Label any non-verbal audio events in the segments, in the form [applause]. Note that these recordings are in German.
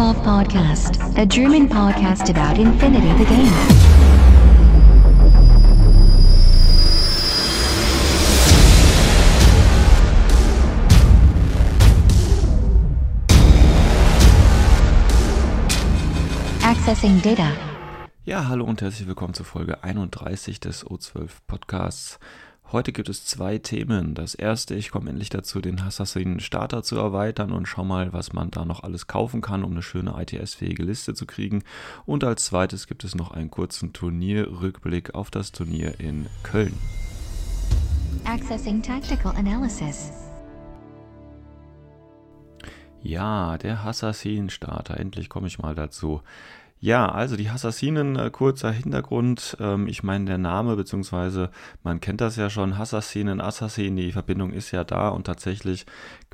to the O12 Podcast, a German podcast about Infinity the Game. Accessing Data. Ja, hallo und herzlich willkommen zur Folge 31 des O12 Podcasts. Heute gibt es zwei Themen. Das erste, ich komme endlich dazu, den Assassin Starter zu erweitern und schau mal, was man da noch alles kaufen kann, um eine schöne ITS-fähige Liste zu kriegen. Und als zweites gibt es noch einen kurzen Turnierrückblick auf das Turnier in Köln. Accessing Tactical Analysis. Ja, der Assassin-Starter. Endlich komme ich mal dazu. Ja, also die Assassinen, äh, kurzer Hintergrund. Ähm, ich meine, der Name, beziehungsweise man kennt das ja schon, Assassinen, Assassin, die Verbindung ist ja da und tatsächlich,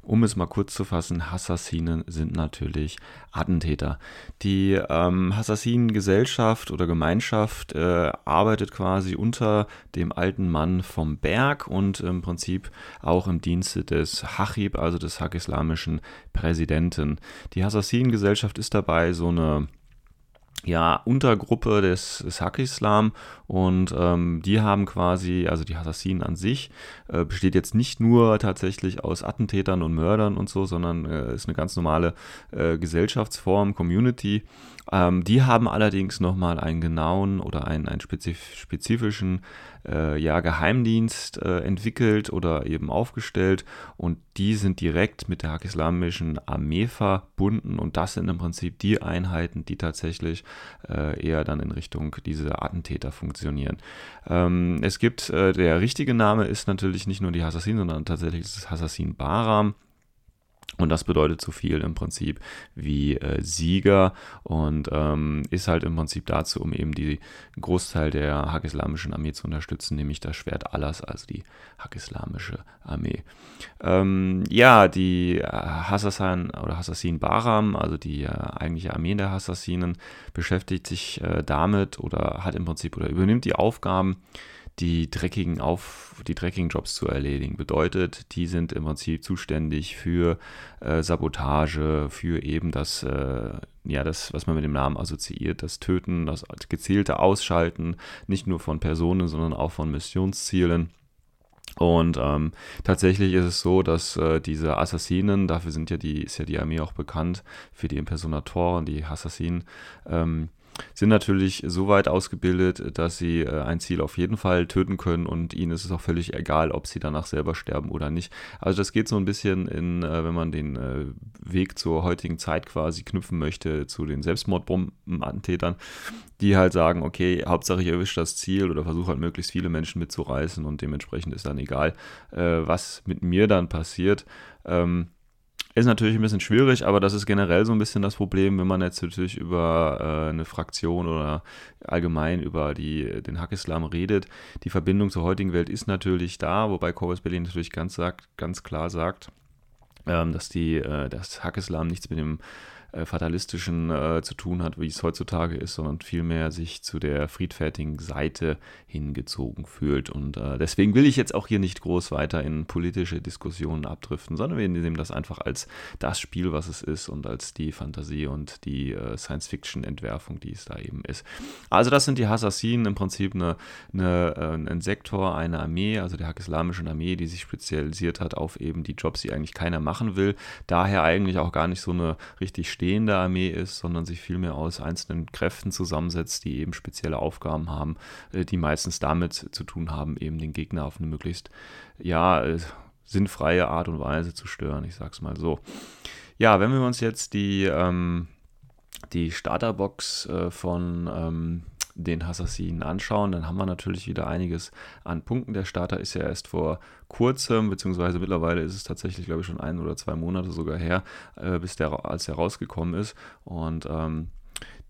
um es mal kurz zu fassen, Assassinen sind natürlich Attentäter. Die ähm, Assassinen-Gesellschaft oder Gemeinschaft äh, arbeitet quasi unter dem alten Mann vom Berg und im Prinzip auch im Dienste des Hachib, also des hakislamischen Präsidenten. Die Assassinen-Gesellschaft ist dabei so eine ja, Untergruppe des, des Hak-Islam und ähm, die haben quasi, also die Assassinen an sich, äh, besteht jetzt nicht nur tatsächlich aus Attentätern und Mördern und so, sondern äh, ist eine ganz normale äh, Gesellschaftsform, Community. Ähm, die haben allerdings nochmal einen genauen oder einen, einen spezif spezifischen äh, ja, Geheimdienst äh, entwickelt oder eben aufgestellt und die sind direkt mit der hakislamischen Armee verbunden und das sind im Prinzip die Einheiten, die tatsächlich äh, eher dann in Richtung dieser Attentäter funktionieren. Ähm, es gibt, äh, der richtige Name ist natürlich nicht nur die Hassassin, sondern tatsächlich ist es Hassassin Baram. Und das bedeutet so viel im Prinzip wie äh, Sieger und ähm, ist halt im Prinzip dazu, um eben die Großteil der hakislamischen Armee zu unterstützen, nämlich das Schwert Allahs, also die hakislamische Armee. Ähm, ja, die äh, Hassassin oder Hassassin Baram, also die äh, eigentliche Armee der Hassassinen, beschäftigt sich äh, damit oder hat im Prinzip oder übernimmt die Aufgaben, die dreckigen, Auf, die dreckigen Jobs zu erledigen. Bedeutet, die sind im Prinzip zuständig für äh, Sabotage, für eben das, äh, ja, das, was man mit dem Namen assoziiert, das Töten, das gezielte Ausschalten, nicht nur von Personen, sondern auch von Missionszielen. Und ähm, tatsächlich ist es so, dass äh, diese Assassinen, dafür sind ja die, ist ja die Armee auch bekannt, für die Impersonatoren, die Assassinen, ähm, sind natürlich so weit ausgebildet, dass sie äh, ein Ziel auf jeden Fall töten können und ihnen ist es auch völlig egal, ob sie danach selber sterben oder nicht. Also das geht so ein bisschen in, äh, wenn man den äh, Weg zur heutigen Zeit quasi knüpfen möchte, zu den Selbstmordbombenattentätern, die halt sagen, okay, Hauptsache ich erwische das Ziel oder versuche halt möglichst viele Menschen mitzureißen und dementsprechend ist dann egal, was mit mir dann passiert. Ähm, ist natürlich ein bisschen schwierig, aber das ist generell so ein bisschen das Problem, wenn man jetzt natürlich über äh, eine Fraktion oder allgemein über die, den Hackislam redet. Die Verbindung zur heutigen Welt ist natürlich da, wobei Corvus Berlin natürlich ganz, sagt, ganz klar sagt, ähm, dass die, äh, das Hackislam nichts mit dem äh, fatalistischen äh, zu tun hat, wie es heutzutage ist, sondern vielmehr sich zu der friedfertigen Seite hingezogen fühlt. Und äh, deswegen will ich jetzt auch hier nicht groß weiter in politische Diskussionen abdriften, sondern wir nehmen das einfach als das Spiel, was es ist und als die Fantasie und die äh, Science-Fiction-Entwerfung, die es da eben ist. Also das sind die Assassinen, im Prinzip eine, eine, äh, ein Sektor, eine Armee, also der islamischen Armee, die sich spezialisiert hat auf eben die Jobs, die eigentlich keiner machen will. Daher eigentlich auch gar nicht so eine richtig stehende bestehende Armee ist, sondern sich vielmehr aus einzelnen Kräften zusammensetzt, die eben spezielle Aufgaben haben, äh, die meistens damit zu tun haben, eben den Gegner auf eine möglichst ja, äh, sinnfreie Art und Weise zu stören. Ich sag's mal so. Ja, wenn wir uns jetzt die, ähm, die Starterbox äh, von ähm, den Assassinen anschauen, dann haben wir natürlich wieder einiges an Punkten. Der Starter ist ja erst vor kurzem, beziehungsweise mittlerweile ist es tatsächlich, glaube ich, schon ein oder zwei Monate sogar her, äh, bis der, als er rausgekommen ist. Und ähm,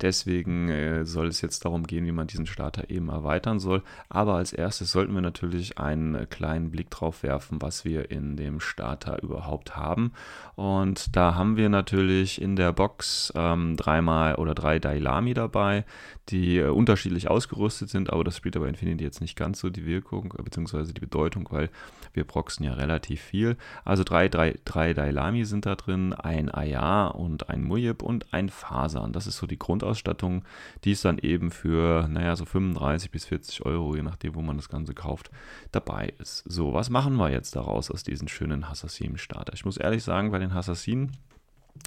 Deswegen äh, soll es jetzt darum gehen, wie man diesen Starter eben erweitern soll. Aber als erstes sollten wir natürlich einen kleinen Blick drauf werfen, was wir in dem Starter überhaupt haben. Und da haben wir natürlich in der Box ähm, dreimal oder drei Dailami dabei, die äh, unterschiedlich ausgerüstet sind, aber das spielt aber Infinity jetzt nicht ganz so die Wirkung äh, bzw. die Bedeutung, weil wir proxen ja relativ viel. Also drei, drei, drei Dailami sind da drin, ein Ayar und ein Muyib und ein Fasan. Das ist so die Grundausstattung, die ist dann eben für, naja, so 35 bis 40 Euro, je nachdem, wo man das Ganze kauft, dabei ist. So, was machen wir jetzt daraus aus diesen schönen Assassin-Starter? Ich muss ehrlich sagen, bei den Assassinen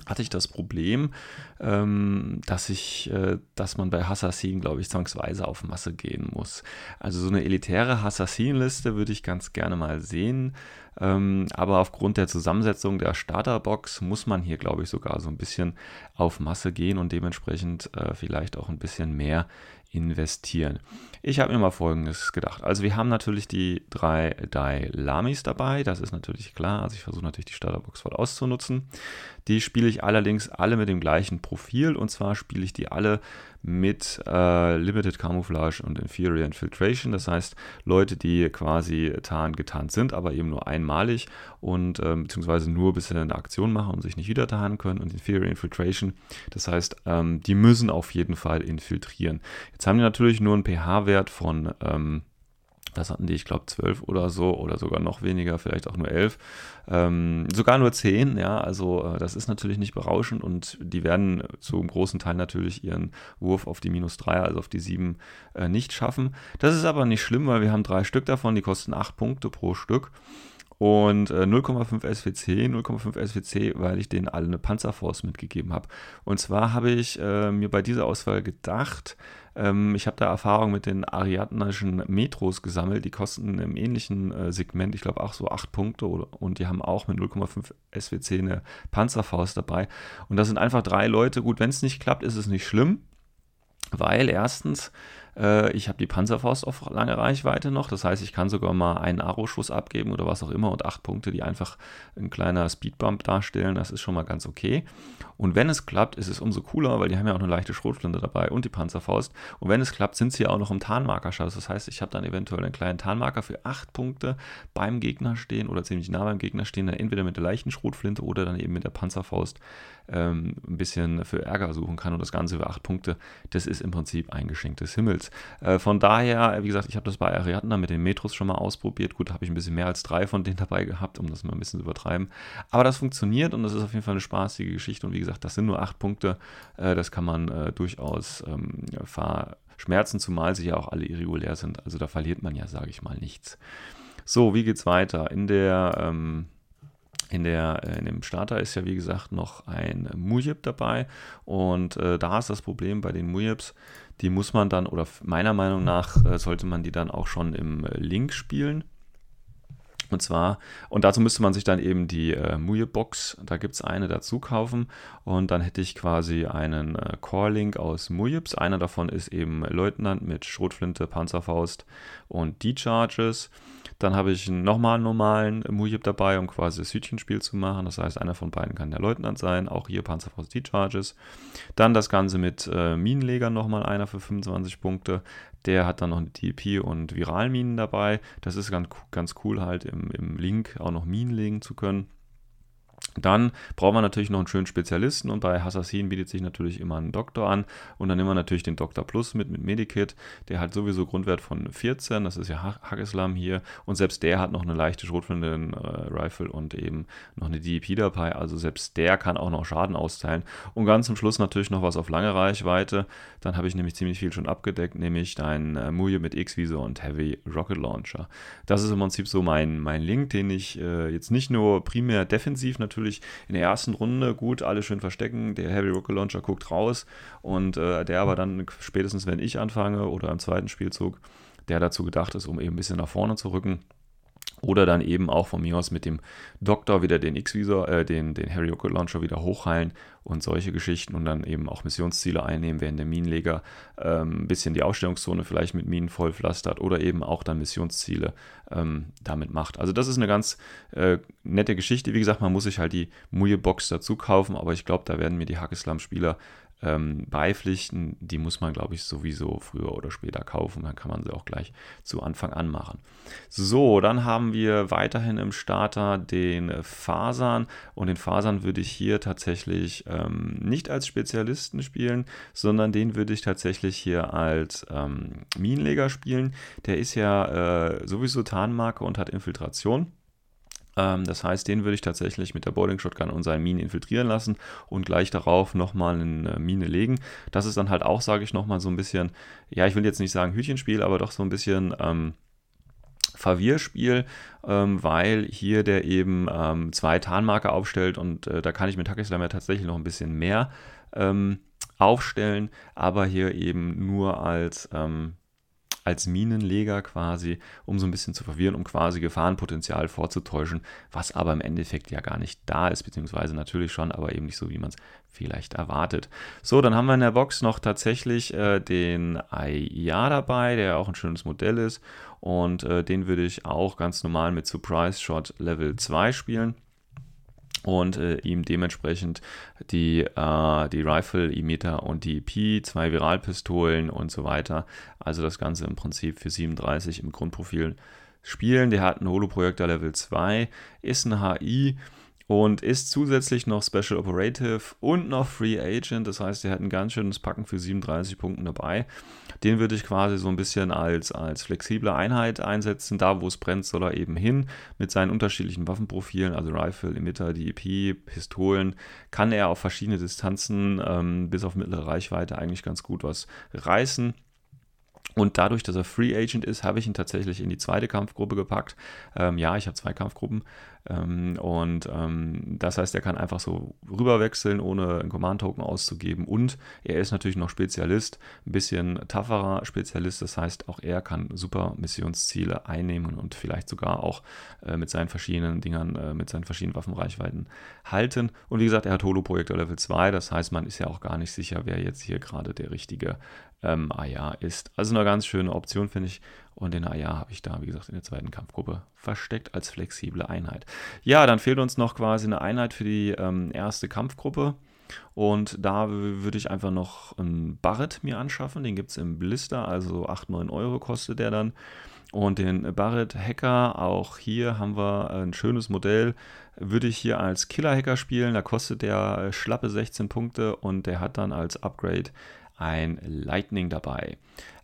hatte ich das Problem, ähm, dass ich, äh, dass man bei Hassassin, glaube ich, zwangsweise auf Masse gehen muss. Also so eine elitäre Hassassin-Liste würde ich ganz gerne mal sehen. Ähm, aber aufgrund der Zusammensetzung der Starterbox muss man hier, glaube ich, sogar so ein bisschen auf Masse gehen und dementsprechend äh, vielleicht auch ein bisschen mehr investieren. Ich habe mir mal Folgendes gedacht. Also wir haben natürlich die drei Dai Lamis dabei, das ist natürlich klar. Also ich versuche natürlich die Starterbox voll auszunutzen. Die spiele ich allerdings alle mit dem gleichen Profil und zwar spiele ich die alle mit äh, Limited Camouflage und Inferior Infiltration. Das heißt, Leute, die quasi tarn getarnt sind, aber eben nur einmalig und äh, beziehungsweise nur bis sie eine Aktion machen und sich nicht wieder tarnen können. Und Inferior Infiltration, das heißt, ähm, die müssen auf jeden Fall infiltrieren. Jetzt haben die natürlich nur einen pH-Wert von ähm, das hatten die, ich glaube, 12 oder so oder sogar noch weniger, vielleicht auch nur 11. Ähm, sogar nur 10, ja, also äh, das ist natürlich nicht berauschend und die werden zu einem großen Teil natürlich ihren Wurf auf die minus 3, also auf die 7 äh, nicht schaffen. Das ist aber nicht schlimm, weil wir haben drei Stück davon, die kosten 8 Punkte pro Stück. Und äh, 0,5 SWC, 0,5 SWC, weil ich denen alle eine Panzerforce mitgegeben habe. Und zwar habe ich äh, mir bei dieser Auswahl gedacht, ähm, ich habe da Erfahrung mit den ariadnischen Metros gesammelt. Die kosten im ähnlichen äh, Segment, ich glaube auch so 8 Punkte oder, und die haben auch mit 0,5 SWC eine Panzerfaust dabei. Und das sind einfach drei Leute. Gut, wenn es nicht klappt, ist es nicht schlimm, weil erstens äh, ich habe die Panzerfaust auf lange Reichweite noch. Das heißt, ich kann sogar mal einen Arrow-Schuss abgeben oder was auch immer und acht Punkte, die einfach ein kleiner Speedbump darstellen. Das ist schon mal ganz okay. Und wenn es klappt, ist es umso cooler, weil die haben ja auch eine leichte Schrotflinte dabei und die Panzerfaust. Und wenn es klappt, sind sie ja auch noch im Tarnmarkerschatz. Das heißt, ich habe dann eventuell einen kleinen Tarnmarker für acht Punkte beim Gegner stehen oder ziemlich nah beim Gegner stehen, dann entweder mit der leichten Schrotflinte oder dann eben mit der Panzerfaust ähm, ein bisschen für Ärger suchen kann und das Ganze über acht Punkte. Das ist im Prinzip ein Geschenk des Himmels. Äh, von daher, wie gesagt, ich habe das bei Ariadna mit den Metros schon mal ausprobiert. Gut, habe ich ein bisschen mehr als drei von denen [laughs] dabei gehabt, um das mal ein bisschen zu übertreiben. Aber das funktioniert und das ist auf jeden Fall eine spaßige Geschichte. Und wie gesagt, das sind nur acht Punkte. Äh, das kann man äh, durchaus ähm, verschmerzen, zumal sie ja auch alle irregulär sind. Also da verliert man ja, sage ich mal, nichts. So, wie geht's weiter? In der ähm, in, der, in dem Starter ist ja wie gesagt noch ein Mujib dabei und äh, da ist das Problem bei den Mujibs, die muss man dann, oder meiner Meinung nach äh, sollte man die dann auch schon im äh, Link spielen. Und zwar, und dazu müsste man sich dann eben die äh, Muje-Box, da gibt es eine dazu kaufen. Und dann hätte ich quasi einen äh, Core-Link aus Mujibs. Einer davon ist eben Leutnant mit Schrotflinte, Panzerfaust und D-Charges. Dann habe ich nochmal einen normalen Mujib dabei, um quasi das Hütchenspiel zu machen. Das heißt, einer von beiden kann der Leutnant sein. Auch hier Panzerfaust D-Charges. Dann das Ganze mit äh, Minenlegern nochmal einer für 25 Punkte. Der hat dann noch eine DP und Viralminen dabei. Das ist ganz, ganz cool halt im, im Link auch noch Minen legen zu können. Dann braucht man natürlich noch einen schönen Spezialisten und bei Assassin bietet sich natürlich immer ein Doktor an. Und dann nehmen wir natürlich den Doktor Plus mit, mit Medikit, der hat sowieso Grundwert von 14, das ist ja Hackislam hier. Und selbst der hat noch eine leichte Schrotflinten-Rifle äh, und eben noch eine DEP dabei, also selbst der kann auch noch Schaden austeilen. Und ganz zum Schluss natürlich noch was auf lange Reichweite, dann habe ich nämlich ziemlich viel schon abgedeckt, nämlich ein äh, Muje mit X-Visor und Heavy Rocket Launcher. Das ist im Prinzip so mein, mein Link, den ich äh, jetzt nicht nur primär defensiv natürlich natürlich in der ersten Runde gut, alle schön verstecken. Der Heavy Rocket Launcher guckt raus und äh, der aber dann spätestens, wenn ich anfange oder im zweiten Spielzug, der dazu gedacht ist, um eben ein bisschen nach vorne zu rücken oder dann eben auch von mir aus mit dem Doktor wieder den X-Visor, äh, den, den Harry Rocket Launcher wieder hochheilen und solche Geschichten und dann eben auch Missionsziele einnehmen, während der Minenleger ähm, ein bisschen die Ausstellungszone vielleicht mit Minen vollpflastert oder eben auch dann Missionsziele ähm, damit macht. Also das ist eine ganz äh, nette Geschichte. Wie gesagt, man muss sich halt die Muje-Box dazu kaufen, aber ich glaube, da werden mir die Hackeslam-Spieler ähm, beipflichten. Die muss man, glaube ich, sowieso früher oder später kaufen. Dann kann man sie auch gleich zu Anfang an machen. So, dann haben wir weiterhin im Starter den Fasern. Und den Fasern würde ich hier tatsächlich ähm, nicht als Spezialisten spielen, sondern den würde ich tatsächlich hier als ähm, Minenleger spielen. Der ist ja äh, sowieso Tarnmarke und hat Infiltration. Ähm, das heißt, den würde ich tatsächlich mit der Boarding Shotgun und seinen Minen infiltrieren lassen und gleich darauf nochmal eine Mine legen. Das ist dann halt auch, sage ich nochmal, so ein bisschen, ja, ich will jetzt nicht sagen Hütchenspiel, aber doch so ein bisschen ähm, Verwirrspiel, ähm, weil hier der eben ähm, zwei Tarnmarker aufstellt und äh, da kann ich mit Hackeslam ja tatsächlich noch ein bisschen mehr ähm, aufstellen, aber hier eben nur als ähm, als Minenleger quasi, um so ein bisschen zu verwirren, um quasi Gefahrenpotenzial vorzutäuschen, was aber im Endeffekt ja gar nicht da ist, beziehungsweise natürlich schon, aber eben nicht so, wie man es vielleicht erwartet. So, dann haben wir in der Box noch tatsächlich äh, den AIA dabei, der auch ein schönes Modell ist und äh, den würde ich auch ganz normal mit Surprise Shot Level 2 spielen und äh, ihm dementsprechend die, äh, die Rifle, Emitter und die EP, zwei Viralpistolen und so weiter. Also das Ganze im Prinzip für 37 im Grundprofil spielen. Der hat einen Holoprojektor Level 2, ist ein HI und ist zusätzlich noch Special Operative und noch Free Agent. Das heißt, er hat ein ganz schönes Packen für 37 Punkten dabei. Den würde ich quasi so ein bisschen als, als flexible Einheit einsetzen. Da, wo es brennt, soll er eben hin. Mit seinen unterschiedlichen Waffenprofilen, also Rifle, Emitter, DEP, Pistolen, kann er auf verschiedene Distanzen ähm, bis auf mittlere Reichweite eigentlich ganz gut was reißen. Und dadurch, dass er Free Agent ist, habe ich ihn tatsächlich in die zweite Kampfgruppe gepackt. Ähm, ja, ich habe zwei Kampfgruppen. Ähm, und ähm, das heißt, er kann einfach so rüberwechseln, ohne einen Command-Token auszugeben. Und er ist natürlich noch Spezialist, ein bisschen tougherer Spezialist. Das heißt, auch er kann super Missionsziele einnehmen und vielleicht sogar auch äh, mit seinen verschiedenen Dingern, äh, mit seinen verschiedenen Waffenreichweiten halten. Und wie gesagt, er hat Holo-Projektor Level 2. Das heißt, man ist ja auch gar nicht sicher, wer jetzt hier gerade der richtige ähm, AR ist. Also eine ganz schöne Option, finde ich. Und den AR habe ich da, wie gesagt, in der zweiten Kampfgruppe versteckt als flexible Einheit. Ja, dann fehlt uns noch quasi eine Einheit für die ähm, erste Kampfgruppe. Und da würde ich einfach noch einen Barrett mir anschaffen. Den gibt es im Blister, also 8, 9 Euro kostet der dann. Und den Barrett Hacker, auch hier haben wir ein schönes Modell, würde ich hier als Killer-Hacker spielen. Da kostet der schlappe 16 Punkte und der hat dann als Upgrade ein Lightning dabei.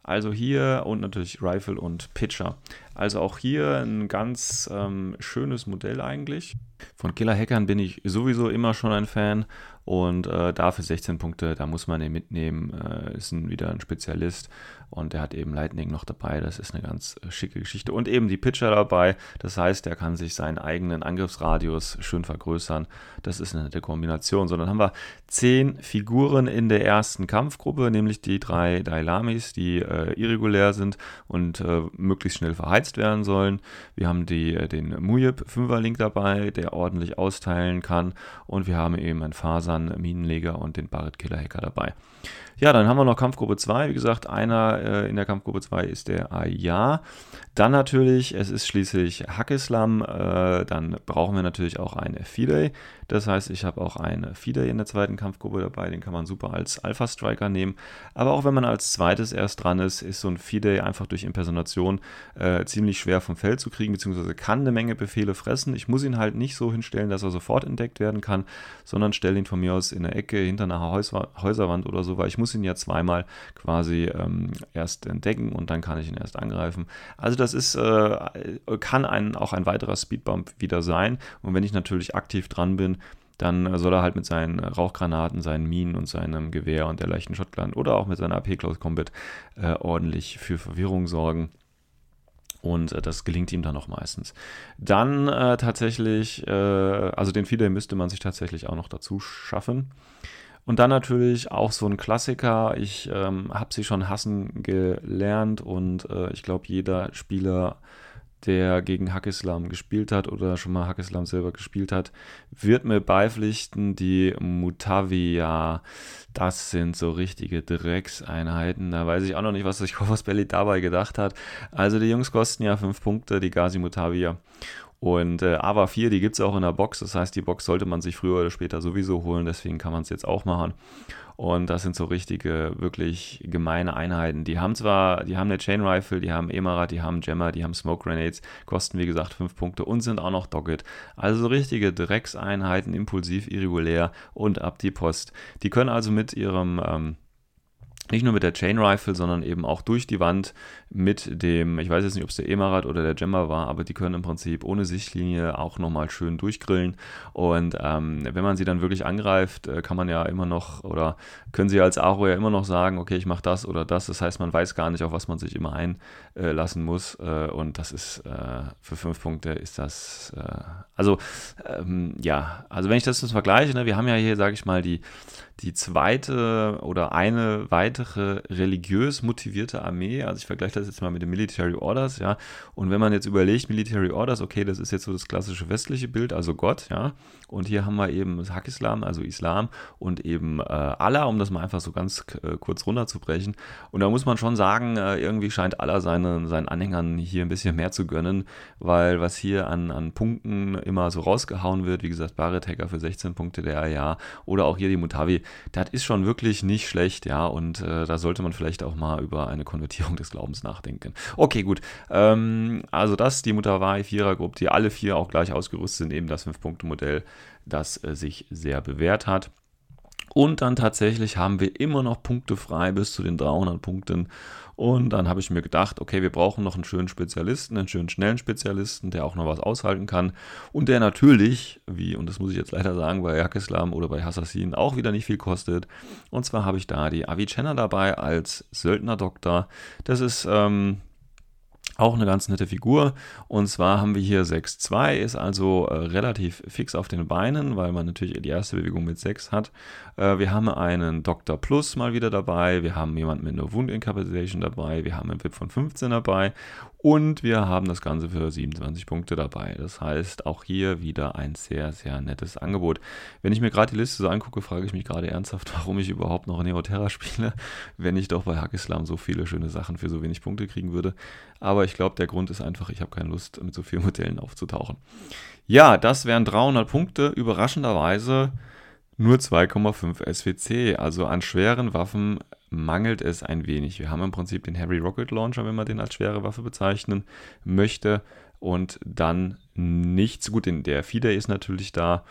Also hier und natürlich Rifle und Pitcher. Also auch hier ein ganz ähm, schönes Modell eigentlich. Von Killer-Hackern bin ich sowieso immer schon ein Fan und äh, dafür 16 Punkte, da muss man den mitnehmen. Äh, ist ein, wieder ein Spezialist und der hat eben Lightning noch dabei. Das ist eine ganz äh, schicke Geschichte. Und eben die Pitcher dabei. Das heißt, er kann sich seinen eigenen Angriffsradius schön vergrößern. Das ist eine nette Kombination. So, dann haben wir 10 Figuren in der ersten Kampfgruppe, nämlich die drei Dailamis, die äh, irregulär sind und äh, möglichst schnell verheizt werden sollen. Wir haben die, äh, den Muyip 5er Link dabei, der ordentlich austeilen kann. Und wir haben eben einen Fasern Minenleger und den Barret Killer Hacker dabei. Ja, dann haben wir noch Kampfgruppe 2. Wie gesagt, einer äh, in der Kampfgruppe 2 ist der Aya. Dann natürlich, es ist schließlich Hackislam. Äh, dann brauchen wir natürlich auch eine Fidei. Das heißt, ich habe auch eine Fidei in der zweiten Kampfgruppe dabei. Den kann man super als Alpha-Striker nehmen. Aber auch wenn man als zweites erst dran ist, ist so ein Fidei einfach durch Impersonation äh, ziemlich schwer vom Feld zu kriegen, beziehungsweise kann eine Menge Befehle fressen. Ich muss ihn halt nicht so hinstellen, dass er sofort entdeckt werden kann, sondern stelle ihn von mir aus in der Ecke hinter einer Häuserwand oder so, weil ich muss ihn ja zweimal quasi ähm, erst entdecken und dann kann ich ihn erst angreifen. Also das ist, äh, kann ein, auch ein weiterer Speedbump wieder sein. Und wenn ich natürlich aktiv dran bin, dann soll er halt mit seinen Rauchgranaten, seinen Minen und seinem Gewehr und der leichten Shotgun oder auch mit seiner AP Close Combat äh, ordentlich für Verwirrung sorgen. Und äh, das gelingt ihm dann auch meistens. Dann äh, tatsächlich, äh, also den Fidel müsste man sich tatsächlich auch noch dazu schaffen. Und dann natürlich auch so ein Klassiker. Ich ähm, habe sie schon hassen gelernt und äh, ich glaube, jeder Spieler, der gegen Hackislam gespielt hat oder schon mal Hackislam selber gespielt hat, wird mir beipflichten, die Mutavia, das sind so richtige Dreckseinheiten. Da weiß ich auch noch nicht, was sich Corvus Belli dabei gedacht hat. Also die Jungs kosten ja 5 Punkte, die Gazi Mutavia. Und äh, AVA 4, die gibt es auch in der Box. Das heißt, die Box sollte man sich früher oder später sowieso holen. Deswegen kann man es jetzt auch machen. Und das sind so richtige, wirklich gemeine Einheiten. Die haben zwar, die haben eine Chain Rifle, die haben Emarat, die haben Jammer, die haben Smoke Grenades, kosten wie gesagt 5 Punkte und sind auch noch Dogged. Also so richtige Dreckseinheiten, impulsiv, irregulär und ab die Post. Die können also mit ihrem ähm, nicht nur mit der Chain Rifle, sondern eben auch durch die Wand mit dem, ich weiß jetzt nicht, ob es der Emarat oder der Gemma war, aber die können im Prinzip ohne Sichtlinie auch nochmal schön durchgrillen. Und ähm, wenn man sie dann wirklich angreift, äh, kann man ja immer noch oder können sie als Aro ja immer noch sagen, okay, ich mache das oder das. Das heißt, man weiß gar nicht, auf was man sich immer einlassen muss. Äh, und das ist äh, für fünf Punkte ist das, äh, also ähm, ja, also wenn ich das jetzt vergleiche, ne, wir haben ja hier, sage ich mal, die die zweite oder eine weitere religiös motivierte Armee. Also ich vergleiche das jetzt mal mit den Military Orders, ja. Und wenn man jetzt überlegt, Military Orders, okay, das ist jetzt so das klassische westliche Bild, also Gott, ja. Und hier haben wir eben Hakislam, also Islam und eben äh, Allah, um das mal einfach so ganz äh, kurz runterzubrechen. Und da muss man schon sagen, äh, irgendwie scheint Allah seine, seinen Anhängern hier ein bisschen mehr zu gönnen, weil was hier an, an Punkten immer so rausgehauen wird, wie gesagt, Barret Hacker für 16 Punkte der Jahr oder auch hier die Mutavi, das ist schon wirklich nicht schlecht, ja, und äh, da sollte man vielleicht auch mal über eine Konvertierung des Glaubens nachdenken. Okay, gut. Ähm, also das, die Mutawai Vierergruppe, die alle vier auch gleich ausgerüstet sind, eben das 5-Punkte-Modell, das äh, sich sehr bewährt hat. Und dann tatsächlich haben wir immer noch Punkte frei bis zu den 300 Punkten. Und dann habe ich mir gedacht, okay, wir brauchen noch einen schönen Spezialisten, einen schönen schnellen Spezialisten, der auch noch was aushalten kann. Und der natürlich, wie, und das muss ich jetzt leider sagen, bei Jakislam oder bei Hassassin auch wieder nicht viel kostet. Und zwar habe ich da die Avicenna dabei als Söldnerdoktor. Das ist, ähm, auch eine ganz nette Figur. Und zwar haben wir hier 6-2, ist also äh, relativ fix auf den Beinen, weil man natürlich die erste Bewegung mit 6 hat. Äh, wir haben einen Dr. Plus mal wieder dabei. Wir haben jemanden mit einer Wound Incapacitation dabei. Wir haben einen VIP von 15 dabei. Und wir haben das Ganze für 27 Punkte dabei. Das heißt, auch hier wieder ein sehr, sehr nettes Angebot. Wenn ich mir gerade die Liste so angucke, frage ich mich gerade ernsthaft, warum ich überhaupt noch Neoterra spiele, [laughs] wenn ich doch bei Hackislam so viele schöne Sachen für so wenig Punkte kriegen würde. Aber ich glaube, der Grund ist einfach, ich habe keine Lust, mit so vielen Modellen aufzutauchen. Ja, das wären 300 Punkte. Überraschenderweise nur 2,5 SWC. Also an schweren Waffen mangelt es ein wenig. Wir haben im Prinzip den Heavy Rocket Launcher, wenn man den als schwere Waffe bezeichnen möchte. Und dann nichts. Gut, der Feeder ist natürlich da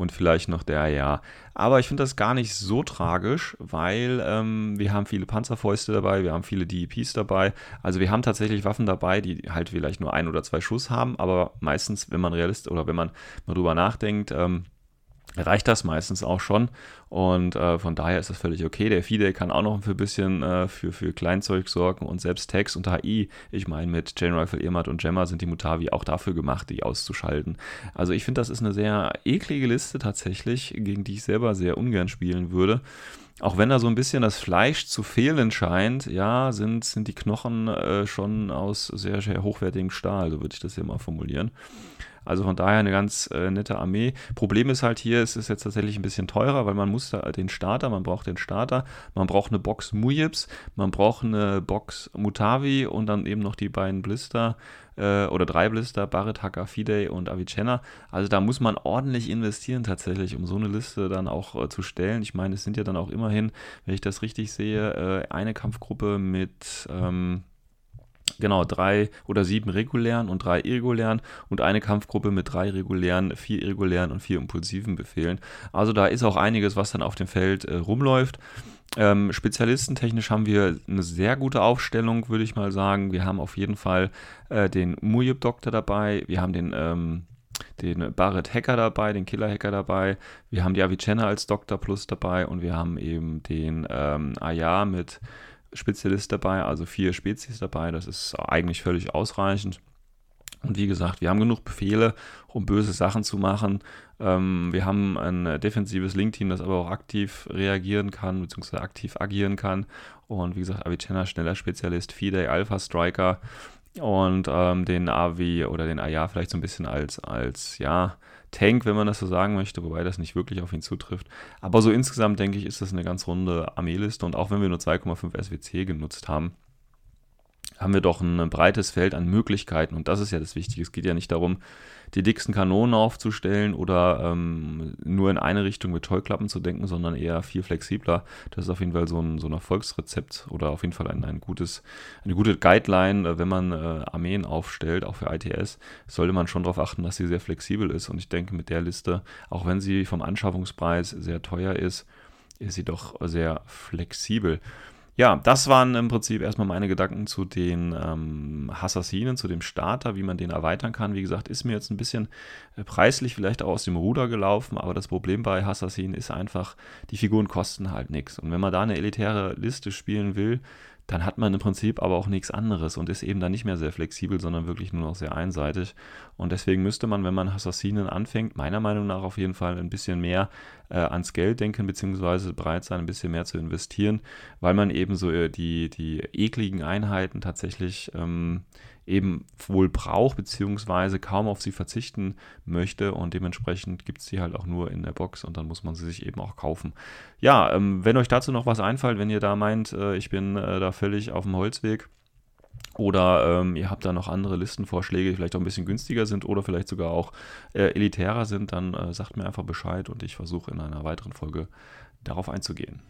und vielleicht noch der ja. Aber ich finde das gar nicht so tragisch, weil ähm, wir haben viele Panzerfäuste dabei, wir haben viele DEPs dabei. Also wir haben tatsächlich Waffen dabei, die halt vielleicht nur ein oder zwei Schuss haben, aber meistens, wenn man realist oder wenn man mal drüber nachdenkt, ähm, reicht das meistens auch schon. Und äh, von daher ist das völlig okay. Der FIDE kann auch noch für ein bisschen äh, für, für Kleinzeug sorgen und selbst Tags und HI, ich meine mit Chain Rifle, Irmat und Gemma sind die Mutavi auch dafür gemacht, die auszuschalten. Also ich finde, das ist eine sehr eklige Liste tatsächlich, gegen die ich selber sehr ungern spielen würde. Auch wenn da so ein bisschen das Fleisch zu fehlen scheint, ja, sind, sind die Knochen äh, schon aus sehr, sehr hochwertigem Stahl, so würde ich das hier mal formulieren. Also von daher eine ganz äh, nette Armee. Problem ist halt hier, es ist jetzt tatsächlich ein bisschen teurer, weil man muss da den Starter, man braucht den Starter, man braucht eine Box Mujibs, man braucht eine Box Mutavi und dann eben noch die beiden Blister äh, oder drei Blister, Barret, Haka, Fidei und Avicenna. Also da muss man ordentlich investieren tatsächlich, um so eine Liste dann auch äh, zu stellen. Ich meine, es sind ja dann auch immerhin, wenn ich das richtig sehe, äh, eine Kampfgruppe mit... Ähm, Genau, drei oder sieben regulären und drei irregulären und eine Kampfgruppe mit drei regulären, vier irregulären und vier impulsiven Befehlen. Also da ist auch einiges, was dann auf dem Feld äh, rumläuft. Ähm, spezialistentechnisch haben wir eine sehr gute Aufstellung, würde ich mal sagen. Wir haben auf jeden Fall äh, den Mujib-Doktor dabei, wir haben den, ähm, den Barret Hacker dabei, den Killer Hacker dabei, wir haben die Avicenna als Doktor Plus dabei und wir haben eben den ähm, Aya mit Spezialist dabei, also vier Spezies dabei. Das ist eigentlich völlig ausreichend. Und wie gesagt, wir haben genug Befehle, um böse Sachen zu machen. Ähm, wir haben ein defensives Link-Team, das aber auch aktiv reagieren kann, beziehungsweise aktiv agieren kann. Und wie gesagt, Avicenna, schneller Spezialist, Fidei, Alpha Striker und ähm, den AV oder den AYA vielleicht so ein bisschen als, als ja, Tank, wenn man das so sagen möchte, wobei das nicht wirklich auf ihn zutrifft. Aber so insgesamt denke ich, ist das eine ganz runde Armeeliste und auch wenn wir nur 2,5 SWC genutzt haben, haben wir doch ein breites Feld an Möglichkeiten und das ist ja das Wichtige. Es geht ja nicht darum, die dicksten Kanonen aufzustellen oder ähm, nur in eine Richtung mit Tollklappen zu denken, sondern eher viel flexibler. Das ist auf jeden Fall so ein, so ein Erfolgsrezept oder auf jeden Fall ein, ein gutes, eine gute Guideline, äh, wenn man äh, Armeen aufstellt, auch für ITS, sollte man schon darauf achten, dass sie sehr flexibel ist. Und ich denke, mit der Liste, auch wenn sie vom Anschaffungspreis sehr teuer ist, ist sie doch sehr flexibel. Ja, das waren im Prinzip erstmal meine Gedanken zu den ähm, Assassinen, zu dem Starter, wie man den erweitern kann. Wie gesagt, ist mir jetzt ein bisschen äh, preislich vielleicht auch aus dem Ruder gelaufen, aber das Problem bei Assassinen ist einfach, die Figuren kosten halt nichts. Und wenn man da eine elitäre Liste spielen will, dann hat man im Prinzip aber auch nichts anderes und ist eben dann nicht mehr sehr flexibel, sondern wirklich nur noch sehr einseitig. Und deswegen müsste man, wenn man Assassinen anfängt, meiner Meinung nach auf jeden Fall ein bisschen mehr äh, ans Geld denken, beziehungsweise bereit sein, ein bisschen mehr zu investieren, weil man eben so äh, die, die ekligen Einheiten tatsächlich ähm, eben wohl braucht, beziehungsweise kaum auf sie verzichten möchte und dementsprechend gibt es sie halt auch nur in der Box und dann muss man sie sich eben auch kaufen. Ja, ähm, wenn euch dazu noch was einfällt, wenn ihr da meint, äh, ich bin äh, da völlig auf dem Holzweg, oder ähm, ihr habt da noch andere Listenvorschläge, die vielleicht auch ein bisschen günstiger sind oder vielleicht sogar auch äh, elitärer sind, dann äh, sagt mir einfach Bescheid und ich versuche in einer weiteren Folge darauf einzugehen.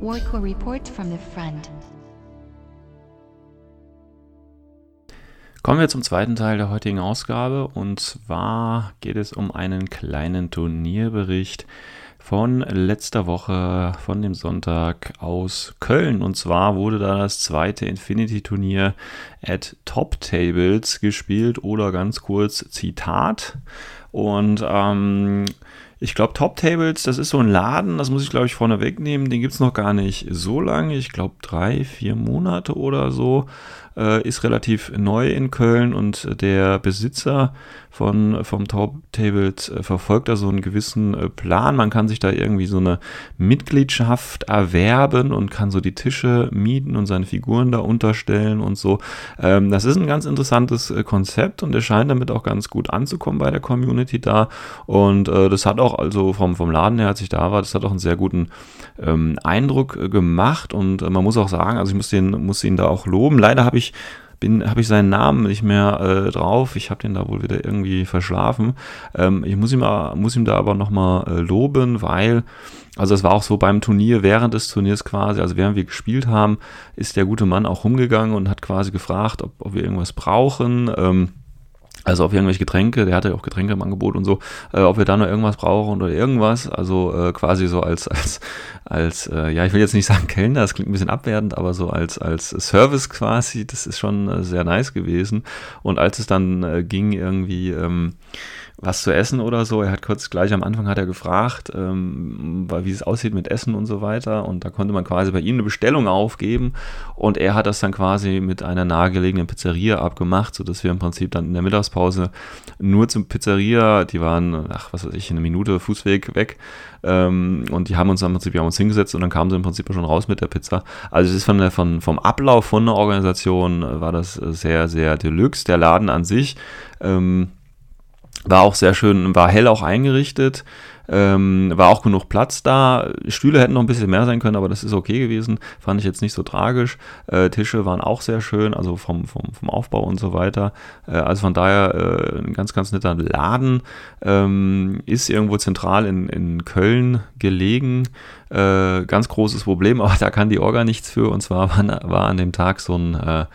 Warco Report from the Front. Kommen wir zum zweiten Teil der heutigen Ausgabe und zwar geht es um einen kleinen Turnierbericht von letzter Woche, von dem Sonntag aus Köln. Und zwar wurde da das zweite Infinity-Turnier at Top Tables gespielt oder ganz kurz Zitat. Und ähm, ich glaube, Top Tables, das ist so ein Laden, das muss ich glaube ich vorne wegnehmen. Den gibt es noch gar nicht so lange. Ich glaube drei, vier Monate oder so äh, ist relativ neu in Köln und der Besitzer von, vom Top Tables äh, verfolgt da so einen gewissen äh, Plan. Man kann sich da irgendwie so eine Mitgliedschaft erwerben und kann so die Tische mieten und seine Figuren da unterstellen und so. Ähm, das ist ein ganz interessantes äh, Konzept und es scheint damit auch ganz gut anzukommen bei der Community da. Und äh, das hat auch also vom, vom Laden her, als ich da war, das hat auch einen sehr guten ähm, Eindruck äh, gemacht und man muss auch sagen, also ich muss, den, muss ihn da auch loben. Leider habe ich bin, ich seinen Namen nicht mehr äh, drauf. Ich habe den da wohl wieder irgendwie verschlafen. Ähm, ich muss ihm, muss ihm da aber nochmal äh, loben, weil, also es war auch so beim Turnier, während des Turniers quasi, also während wir gespielt haben, ist der gute Mann auch rumgegangen und hat quasi gefragt, ob, ob wir irgendwas brauchen. Ähm, also auf irgendwelche Getränke, der hatte ja auch Getränke im Angebot und so, äh, ob wir da noch irgendwas brauchen oder irgendwas. Also äh, quasi so als, als, als, äh, ja, ich will jetzt nicht sagen Kellner, das klingt ein bisschen abwertend, aber so als, als Service quasi, das ist schon äh, sehr nice gewesen. Und als es dann äh, ging, irgendwie, ähm, was zu essen oder so. Er hat kurz gleich am Anfang hat er gefragt, ähm, wie es aussieht mit Essen und so weiter. Und da konnte man quasi bei ihm eine Bestellung aufgeben. Und er hat das dann quasi mit einer nahegelegenen Pizzeria abgemacht, sodass wir im Prinzip dann in der Mittagspause nur zum Pizzeria, die waren, ach, was weiß ich, eine Minute Fußweg weg. Ähm, und die haben uns im Prinzip, haben uns hingesetzt und dann kamen sie im Prinzip schon raus mit der Pizza. Also es ist von der, von, vom Ablauf von der Organisation war das sehr, sehr deluxe. Der Laden an sich, ähm, war auch sehr schön, war hell auch eingerichtet, ähm, war auch genug Platz da. Stühle hätten noch ein bisschen mehr sein können, aber das ist okay gewesen. Fand ich jetzt nicht so tragisch. Äh, Tische waren auch sehr schön, also vom, vom, vom Aufbau und so weiter. Äh, also von daher äh, ein ganz, ganz netter Laden. Ähm, ist irgendwo zentral in, in Köln gelegen. Äh, ganz großes Problem, [laughs] aber da kann die Orga nichts für. Und zwar war, war an dem Tag so ein äh,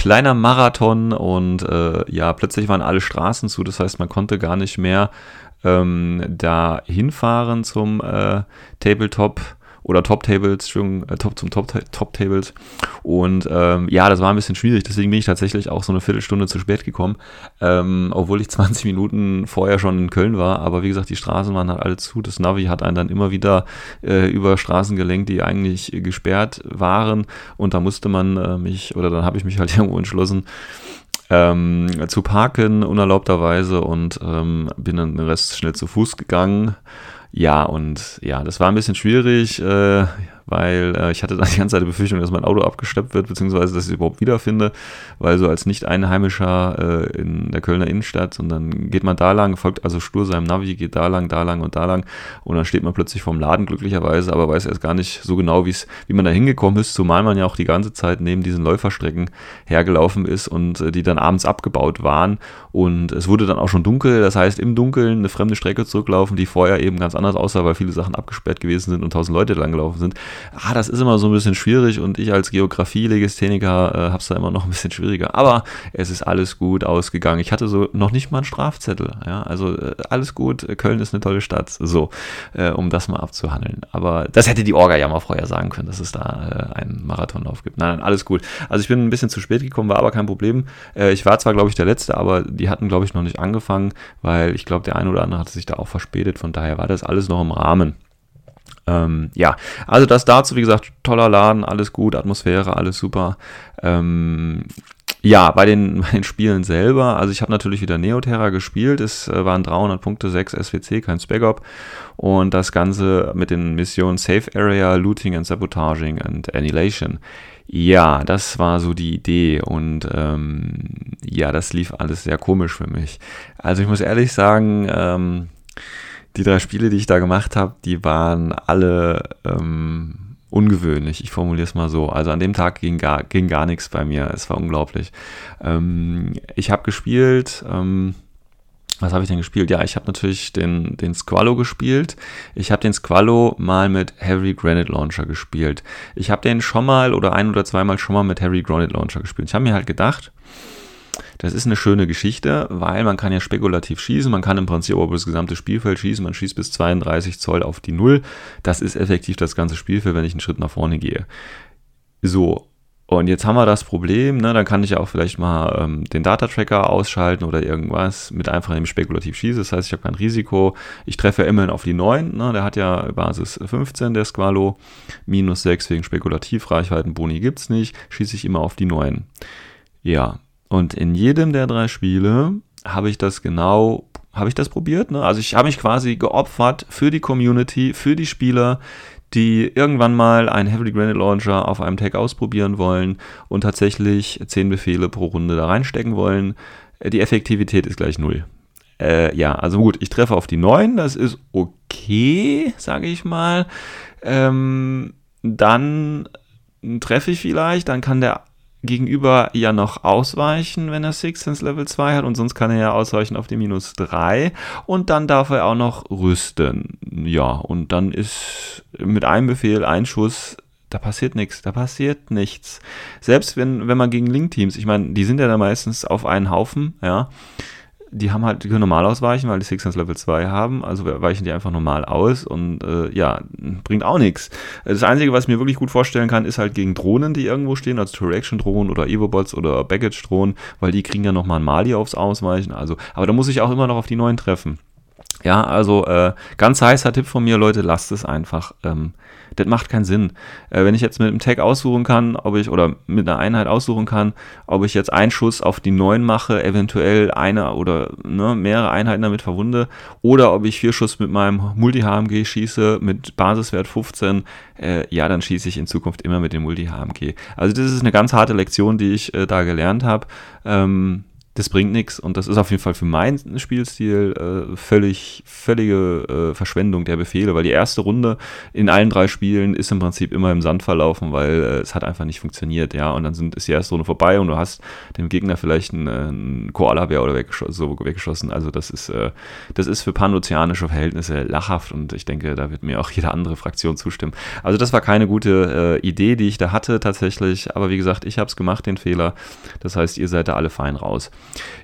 kleiner Marathon und äh, ja, plötzlich waren alle Straßen zu. Das heißt, man konnte gar nicht mehr ähm, da hinfahren zum äh, Tabletop oder Top Tables, äh, Top zum Top, Top Tables. Und ähm, ja, das war ein bisschen schwierig, deswegen bin ich tatsächlich auch so eine Viertelstunde zu spät gekommen, ähm, obwohl ich [laughs] 20 Minuten vorher schon in Köln war. Aber wie gesagt, die Straßen waren halt alle zu. Das Navi hat einen dann immer wieder äh, über Straßen gelenkt, die eigentlich gesperrt waren. Und da musste man äh, mich, oder dann habe ich mich halt [laughs] irgendwo entschlossen, ähm, zu parken, unerlaubterweise, und ähm, bin dann den Rest schnell zu Fuß gegangen. Ja, und ja, das war ein bisschen schwierig. Äh, weil äh, ich hatte dann die ganze Zeit die Befürchtung, dass mein Auto abgeschleppt wird, beziehungsweise dass ich es überhaupt wiederfinde, weil so als Nicht-Einheimischer äh, in der Kölner Innenstadt und dann geht man da lang, folgt also stur seinem Navi, geht da lang, da lang und da lang und dann steht man plötzlich vorm Laden glücklicherweise, aber weiß erst gar nicht so genau, wie man da hingekommen ist, zumal man ja auch die ganze Zeit neben diesen Läuferstrecken hergelaufen ist und äh, die dann abends abgebaut waren und es wurde dann auch schon dunkel, das heißt im Dunkeln eine fremde Strecke zurücklaufen, die vorher eben ganz anders aussah, weil viele Sachen abgesperrt gewesen sind und tausend Leute lang gelaufen sind. Ah, das ist immer so ein bisschen schwierig und ich als Geografie-Legistheniker äh, habe es da immer noch ein bisschen schwieriger. Aber es ist alles gut ausgegangen. Ich hatte so noch nicht mal einen Strafzettel. Ja, also äh, alles gut. Köln ist eine tolle Stadt. So, äh, um das mal abzuhandeln. Aber das hätte die Orga ja mal vorher sagen können, dass es da äh, einen Marathonlauf gibt. Nein, nein, alles gut. Also ich bin ein bisschen zu spät gekommen, war aber kein Problem. Äh, ich war zwar, glaube ich, der Letzte, aber die hatten, glaube ich, noch nicht angefangen, weil ich glaube, der eine oder andere hatte sich da auch verspätet. Von daher war das alles noch im Rahmen. Ähm, ja, also das dazu, wie gesagt, toller Laden, alles gut, Atmosphäre, alles super. Ähm, ja, bei den, [laughs] bei den Spielen selber, also ich habe natürlich wieder Neoterra gespielt, es äh, waren 300 Punkte, 6 SWC, kein Spec-Op und das Ganze mit den Missionen Safe Area, Looting and Sabotaging and Annihilation. Ja, das war so die Idee und ähm, ja, das lief alles sehr komisch für mich. Also ich muss ehrlich sagen, ähm, die drei Spiele, die ich da gemacht habe, die waren alle ähm, ungewöhnlich. Ich formuliere es mal so. Also an dem Tag ging gar, ging gar nichts bei mir. Es war unglaublich. Ähm, ich habe gespielt. Ähm, was habe ich denn gespielt? Ja, ich habe natürlich den, den Squallow gespielt. Ich habe den Squallow mal mit Heavy Granite Launcher gespielt. Ich habe den schon mal oder ein oder zweimal schon mal mit Heavy Granite Launcher gespielt. Ich habe mir halt gedacht, das ist eine schöne Geschichte, weil man kann ja spekulativ schießen, man kann im Prinzip über das gesamte Spielfeld schießen, man schießt bis 32 Zoll auf die Null. Das ist effektiv das ganze Spielfeld, wenn ich einen Schritt nach vorne gehe. So, und jetzt haben wir das Problem, ne, dann kann ich ja auch vielleicht mal ähm, den Data-Tracker ausschalten oder irgendwas mit einfach dem spekulativ schießen. Das heißt, ich habe kein Risiko. Ich treffe immerhin auf die 9. Ne, der hat ja Basis 15, der Squalo. Minus 6 wegen Spekulativreichweiten. Boni gibt es nicht. Schieße ich immer auf die 9. Ja, und in jedem der drei Spiele habe ich das genau, habe ich das probiert. Ne? Also ich habe mich quasi geopfert für die Community, für die Spieler, die irgendwann mal einen Heavy Granite Launcher auf einem Tag ausprobieren wollen und tatsächlich zehn Befehle pro Runde da reinstecken wollen. Die Effektivität ist gleich null. Äh, ja, also gut, ich treffe auf die 9, das ist okay, sage ich mal. Ähm, dann treffe ich vielleicht, dann kann der gegenüber ja noch ausweichen, wenn er Sixtens Level 2 hat und sonst kann er ja ausweichen auf die minus 3 und dann darf er auch noch rüsten. Ja, und dann ist mit einem Befehl ein Schuss da passiert nichts, da passiert nichts. Selbst wenn, wenn man gegen Link-Teams, ich meine, die sind ja da meistens auf einen Haufen, ja, die haben halt, die können normal ausweichen, weil die Sixers Level 2 haben, also weichen die einfach normal aus und äh, ja, bringt auch nichts. Das Einzige, was ich mir wirklich gut vorstellen kann, ist halt gegen Drohnen, die irgendwo stehen, also True-Action-Drohnen oder Evo-Bots oder Baggage-Drohnen, weil die kriegen ja nochmal ein Mali aufs Ausweichen, also, aber da muss ich auch immer noch auf die neuen treffen. Ja, also äh, ganz heißer Tipp von mir, Leute, lasst es einfach. Ähm, das macht keinen Sinn. Äh, wenn ich jetzt mit einem Tag aussuchen kann, ob ich, oder mit einer Einheit aussuchen kann, ob ich jetzt einen Schuss auf die 9 mache, eventuell eine oder ne, mehrere Einheiten damit verwunde, oder ob ich vier Schuss mit meinem Multi-HMG schieße mit Basiswert 15, äh, ja, dann schieße ich in Zukunft immer mit dem Multi-HMG. Also das ist eine ganz harte Lektion, die ich äh, da gelernt habe. Ähm, das bringt nichts und das ist auf jeden Fall für meinen Spielstil äh, völlig, völlige äh, Verschwendung der Befehle, weil die erste Runde in allen drei Spielen ist im Prinzip immer im Sand verlaufen, weil äh, es hat einfach nicht funktioniert, ja, und dann sind, ist die erste Runde vorbei und du hast dem Gegner vielleicht einen, einen Koala-Bär oder weggeschossen, so weggeschossen, also das ist, äh, das ist für panozeanische Verhältnisse lachhaft und ich denke, da wird mir auch [laughs] jede andere Fraktion zustimmen. Also das war keine gute äh, Idee, die ich da hatte tatsächlich, aber wie gesagt, ich habe es gemacht, den Fehler, das heißt, ihr seid da alle fein raus.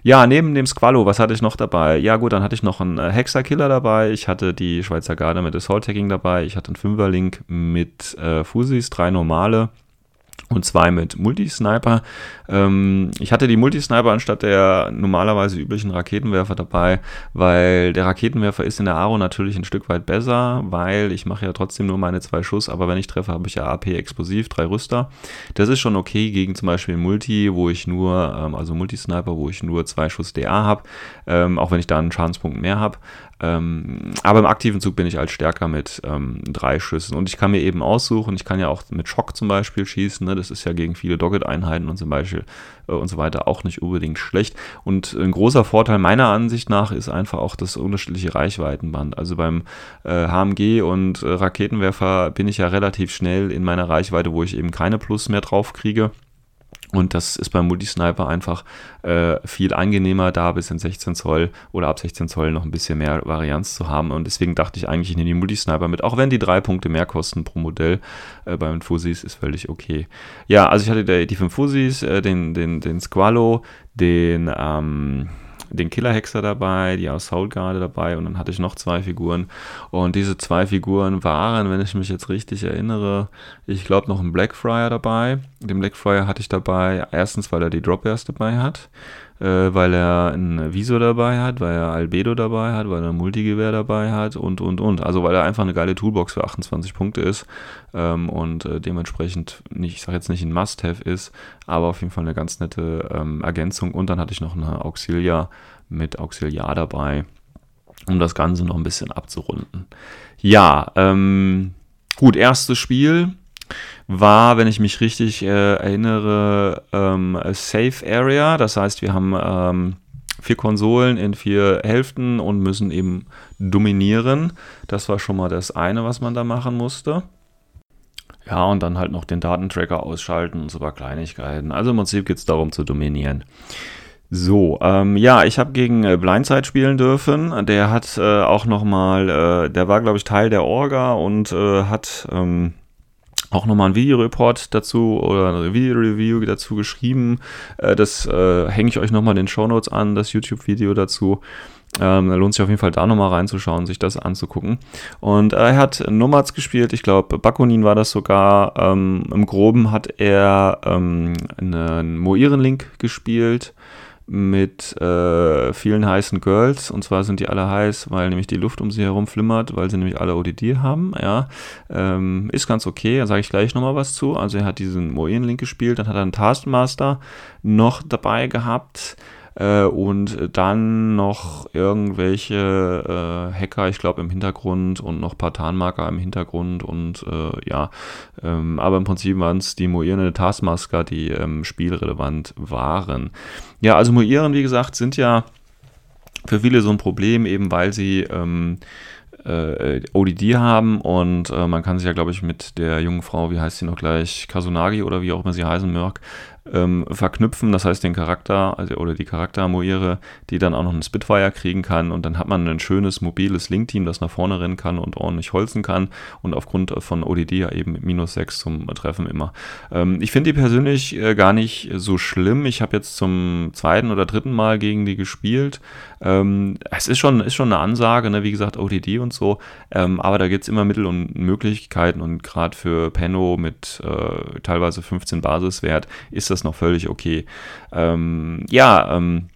Ja, neben dem Squallow, was hatte ich noch dabei? Ja, gut, dann hatte ich noch einen äh, Hexer-Killer dabei. Ich hatte die Schweizer Garde mit Assault Tagging dabei. Ich hatte einen Fünferlink mit äh, Fusis, drei normale und zwei mit Multisniper. Ähm, ich hatte die Multisniper anstatt der normalerweise üblichen Raketenwerfer dabei, weil der Raketenwerfer ist in der Aro natürlich ein Stück weit besser, weil ich mache ja trotzdem nur meine zwei Schuss, aber wenn ich treffe, habe ich ja AP explosiv, drei Rüster. Das ist schon okay gegen zum Beispiel Multi, wo ich nur, ähm, also Multisniper, wo ich nur zwei Schuss DA habe, ähm, auch wenn ich da einen Schadenspunkt mehr habe. Ähm, aber im aktiven Zug bin ich als stärker mit ähm, drei Schüssen. Und ich kann mir eben aussuchen, ich kann ja auch mit Schock zum Beispiel schießen. Ne? Das ist ja gegen viele Dogged-Einheiten und zum Beispiel äh, und so weiter auch nicht unbedingt schlecht. Und ein großer Vorteil meiner Ansicht nach ist einfach auch das unterschiedliche Reichweitenband. Also beim äh, HMG und äh, Raketenwerfer bin ich ja relativ schnell in meiner Reichweite, wo ich eben keine Plus mehr drauf kriege. Und das ist beim Multisniper einfach äh, viel angenehmer, da bis in 16 Zoll oder ab 16 Zoll noch ein bisschen mehr Varianz zu haben. Und deswegen dachte ich eigentlich, ich nehme die Multisniper mit, auch wenn die drei Punkte mehr kosten pro Modell äh, beim Fusis, ist völlig okay. Ja, also ich hatte die, die fünf Fusis, äh, den, den, den Squalo, den, ähm, den Killerhexer dabei, die Assault-Garde dabei und dann hatte ich noch zwei Figuren. Und diese zwei Figuren waren, wenn ich mich jetzt richtig erinnere, ich glaube noch ein Blackfriar dabei. Den Blackfriar hatte ich dabei, erstens, weil er die Drop-Airs dabei hat weil er ein Visor dabei hat, weil er Albedo dabei hat, weil er ein Multigewehr dabei hat und, und, und. Also weil er einfach eine geile Toolbox für 28 Punkte ist ähm, und äh, dementsprechend nicht, ich sage jetzt nicht ein Must-Have ist, aber auf jeden Fall eine ganz nette ähm, Ergänzung. Und dann hatte ich noch eine Auxilia mit Auxiliar dabei, um das Ganze noch ein bisschen abzurunden. Ja, ähm, gut, erstes Spiel war, wenn ich mich richtig äh, erinnere, ähm, Safe Area. Das heißt, wir haben ähm, vier Konsolen in vier Hälften und müssen eben dominieren. Das war schon mal das eine, was man da machen musste. Ja, und dann halt noch den Datentracker ausschalten und so paar Kleinigkeiten. Also im Prinzip geht es darum zu dominieren. So, ähm, ja, ich habe gegen äh, Blindside spielen dürfen. Der hat äh, auch nochmal, äh, der war glaube ich Teil der Orga und äh, hat ähm, auch nochmal ein Videoreport dazu oder eine Video-Review dazu geschrieben. Äh, das äh, hänge ich euch nochmal in den Show Notes an, das YouTube-Video dazu. Ähm, lohnt sich auf jeden Fall da nochmal reinzuschauen, sich das anzugucken. Und er hat Nomads gespielt, ich glaube Bakunin war das sogar. Ähm, Im Groben hat er ähm, einen Moiren-Link gespielt mit äh, vielen heißen Girls. Und zwar sind die alle heiß, weil nämlich die Luft um sie herum flimmert, weil sie nämlich alle ODD haben. Ja, ähm, ist ganz okay. Da sage ich gleich nochmal was zu. Also er hat diesen Moen-Link gespielt, dann hat er einen Taskmaster noch dabei gehabt. Äh, und dann noch irgendwelche äh, Hacker, ich glaube, im Hintergrund und noch ein paar Tarnmarker im Hintergrund und äh, ja, ähm, aber im Prinzip waren es die Moirene Taskmasker, die ähm, spielrelevant waren. Ja, also Moiren, wie gesagt, sind ja für viele so ein Problem, eben weil sie ähm, äh, ODD haben und äh, man kann sich ja, glaube ich, mit der jungen Frau, wie heißt sie noch gleich, Kasunagi oder wie auch immer sie heißen mag, ähm, verknüpfen, das heißt den Charakter also, oder die Charaktermoire, die dann auch noch einen Spitfire kriegen kann und dann hat man ein schönes mobiles Link-Team, das nach vorne rennen kann und ordentlich holzen kann und aufgrund von ODD ja eben minus 6 zum Treffen immer. Ähm, ich finde die persönlich äh, gar nicht so schlimm. Ich habe jetzt zum zweiten oder dritten Mal gegen die gespielt. Ähm, es ist schon, ist schon eine Ansage, ne? wie gesagt, ODD und so, ähm, aber da gibt es immer Mittel und Möglichkeiten und gerade für Penno mit äh, teilweise 15 Basiswert ist das das noch völlig okay. Ähm, ja, ähm,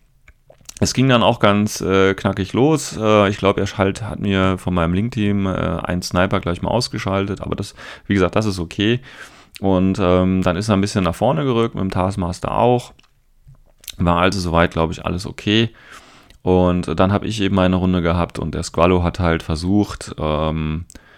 es ging dann auch ganz äh, knackig los. Äh, ich glaube, er halt, hat mir von meinem Link-Team äh, einen Sniper gleich mal ausgeschaltet, aber das, wie gesagt, das ist okay. Und ähm, dann ist er ein bisschen nach vorne gerückt, mit dem Taskmaster auch. War also soweit, glaube ich, alles okay. Und dann habe ich eben eine Runde gehabt und der Squallow hat halt versucht, ähm, äh,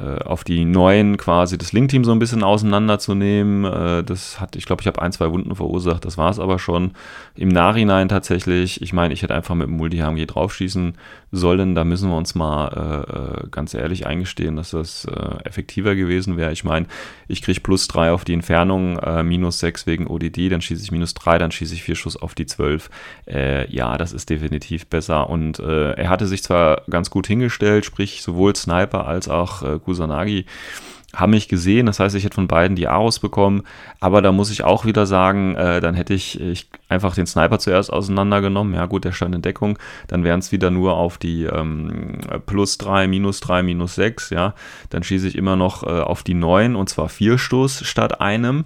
auf die neuen quasi das Link-Team so ein bisschen auseinanderzunehmen. Äh, das hat, ich glaube, ich habe ein, zwei Wunden verursacht, das war es aber schon. Im Nachhinein tatsächlich, ich meine, ich hätte einfach mit dem Multi-HMG draufschießen sollen. Da müssen wir uns mal äh, ganz ehrlich eingestehen, dass das äh, effektiver gewesen wäre. Ich meine, ich kriege plus 3 auf die Entfernung, äh, minus 6 wegen ODD, dann schieße ich minus 3, dann schieße ich 4 Schuss auf die 12. Äh, ja, das ist definitiv besser. Und er hatte sich zwar ganz gut hingestellt, sprich sowohl Sniper als auch Kusanagi haben mich gesehen, das heißt, ich hätte von beiden die Aros bekommen, aber da muss ich auch wieder sagen, äh, dann hätte ich, ich, einfach den Sniper zuerst auseinandergenommen, ja gut, der stand in Deckung, dann wären es wieder nur auf die ähm, plus 3, minus 3, minus 6, ja, dann schieße ich immer noch äh, auf die 9 und zwar vier Stoß statt einem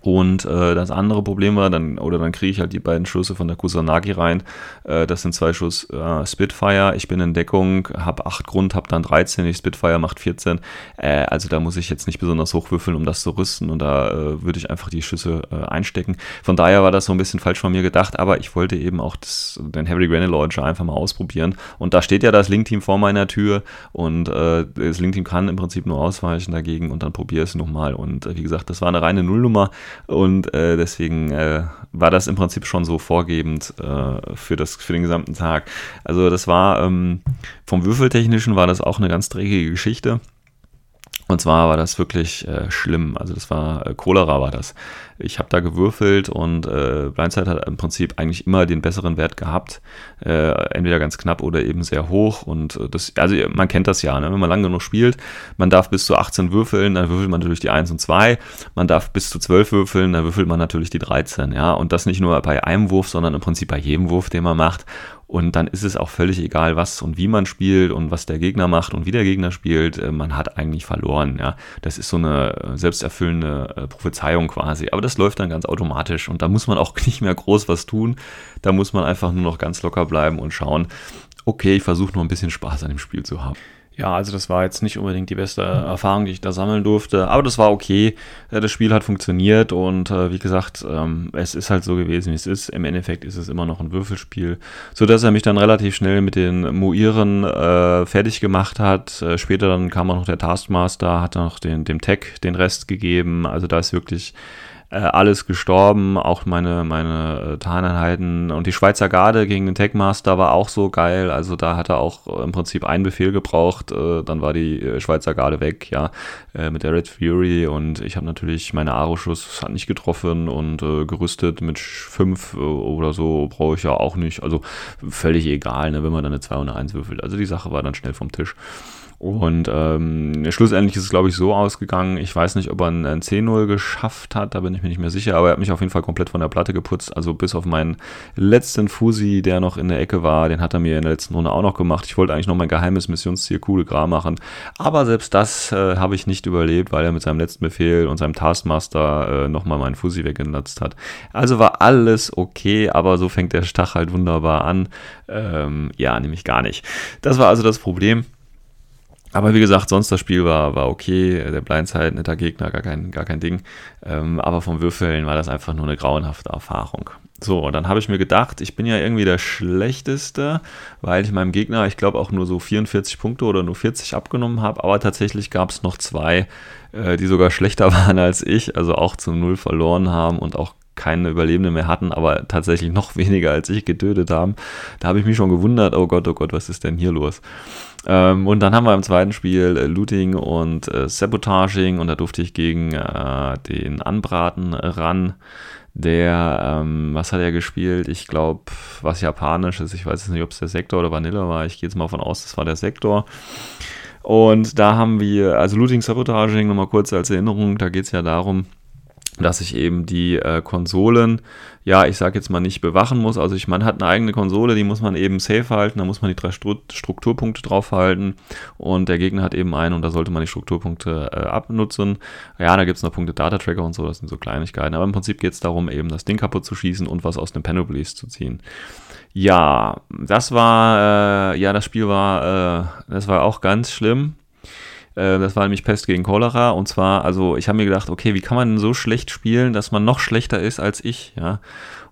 Und äh, das andere Problem war, dann, oder dann kriege ich halt die beiden Schüsse von der Kusanagi rein. Äh, das sind zwei Schuss äh, Spitfire. Ich bin in Deckung, habe 8 Grund, habe dann 13. Die Spitfire macht 14. Äh, also da muss ich jetzt nicht besonders hochwürfeln, um das zu rüsten. Und da äh, würde ich einfach die Schüsse äh, einstecken. Von daher war das so ein bisschen falsch von mir gedacht. Aber ich wollte eben auch das, den Heavy Granite Launcher einfach mal ausprobieren. Und da steht ja das Link-Team vor meiner Tür. Und das Link-Team kann im Prinzip nur ausweichen dagegen. Und dann probiere es nochmal. Und wie gesagt, das war eine reine Nullnummer. Und äh, deswegen äh, war das im Prinzip schon so vorgebend äh, für, das, für den gesamten Tag. Also das war ähm, vom Würfeltechnischen war das auch eine ganz dreckige Geschichte. Und zwar war das wirklich äh, schlimm. Also das war äh, Cholera war das. Ich habe da gewürfelt und äh, Blindside hat im Prinzip eigentlich immer den besseren Wert gehabt. Äh, entweder ganz knapp oder eben sehr hoch. Und äh, das, also man kennt das ja, ne? wenn man lange genug spielt, man darf bis zu 18 würfeln, dann würfelt man natürlich die 1 und 2. Man darf bis zu 12 würfeln, dann würfelt man natürlich die 13. Ja? Und das nicht nur bei einem Wurf, sondern im Prinzip bei jedem Wurf, den man macht. Und dann ist es auch völlig egal, was und wie man spielt und was der Gegner macht und wie der Gegner spielt. Äh, man hat eigentlich verloren. Ja, das ist so eine äh, selbsterfüllende äh, Prophezeiung quasi. Aber das läuft dann ganz automatisch und da muss man auch [laughs] nicht mehr groß was tun. Da muss man einfach nur noch ganz locker bleiben und schauen. Okay, ich versuche nur ein bisschen Spaß an dem Spiel zu haben. Ja, also das war jetzt nicht unbedingt die beste Erfahrung, die ich da sammeln durfte, aber das war okay. Äh, das Spiel hat funktioniert und äh, wie gesagt, ähm, es ist halt so gewesen, wie es ist. Im Endeffekt ist es immer noch ein Würfelspiel, sodass er mich dann relativ schnell mit den Muiren äh, fertig gemacht hat. Äh, später dann kam auch noch der Taskmaster, hat noch den, dem Tech den Rest gegeben. Also da ist wirklich äh, alles gestorben, auch meine, meine äh, Tarneinheiten. Und die Schweizer Garde gegen den Techmaster war auch so geil, also da hat er auch äh, im Prinzip einen Befehl gebraucht, äh, dann war die äh, Schweizer Garde weg, ja, äh, mit der Red Fury. Und ich habe natürlich meine Aro-Schuss hat nicht getroffen und gerüstet mit 5 oder so brauche ich ja auch nicht, also völlig egal, ne, wenn man dann eine 2 und eine 1 würfelt, also die Sache war dann schnell vom Tisch. Und ähm, schlussendlich ist es, glaube ich, so ausgegangen. Ich weiß nicht, ob er ein, ein 10-0 geschafft hat, da bin ich mir nicht mehr sicher, aber er hat mich auf jeden Fall komplett von der Platte geputzt. Also bis auf meinen letzten Fusi, der noch in der Ecke war, den hat er mir in der letzten Runde auch noch gemacht. Ich wollte eigentlich noch mein geheimes Missionsziel Coole Gra machen. Aber selbst das äh, habe ich nicht überlebt, weil er mit seinem letzten Befehl und seinem Taskmaster äh, nochmal meinen Fusi weggenutzt hat. Also war alles okay, aber so fängt der Stach halt wunderbar an. Ähm, ja, nämlich gar nicht. Das war also das Problem. Aber wie gesagt, sonst das Spiel war, war okay. Der Blindside, netter Gegner, gar kein, gar kein Ding. Ähm, aber vom Würfeln war das einfach nur eine grauenhafte Erfahrung. So, und dann habe ich mir gedacht, ich bin ja irgendwie der Schlechteste, weil ich meinem Gegner, ich glaube, auch nur so 44 Punkte oder nur 40 abgenommen habe. Aber tatsächlich gab es noch zwei, äh, die sogar schlechter [laughs] waren als ich, also auch zum Null verloren haben und auch keine Überlebende mehr hatten, aber tatsächlich noch [laughs] weniger als ich getötet haben. Da habe ich mich schon gewundert, oh Gott, oh Gott, was ist denn hier los? Ähm, und dann haben wir im zweiten Spiel äh, Looting und äh, Sabotaging und da durfte ich gegen äh, den Anbraten ran. Der, ähm, was hat er gespielt? Ich glaube, was Japanisches. Ich weiß jetzt nicht, ob es der Sektor oder Vanilla war. Ich gehe jetzt mal von aus, das war der Sektor. Und da haben wir, also Looting Sabotaging, nochmal kurz als Erinnerung, da geht es ja darum, dass ich eben die äh, Konsolen, ja, ich sage jetzt mal nicht bewachen muss. Also ich, man hat eine eigene Konsole, die muss man eben safe halten, da muss man die drei Strukturpunkte draufhalten und der Gegner hat eben einen und da sollte man die Strukturpunkte äh, abnutzen. Ja, da gibt es noch Punkte Data Tracker und so, das sind so Kleinigkeiten. Aber im Prinzip geht es darum, eben das Ding kaputt zu schießen und was aus den Panoplies zu ziehen. Ja, das war, äh, ja, das Spiel war, äh, das war auch ganz schlimm. Äh, das war nämlich Pest gegen Cholera. Und zwar, also ich habe mir gedacht, okay, wie kann man so schlecht spielen, dass man noch schlechter ist als ich, ja?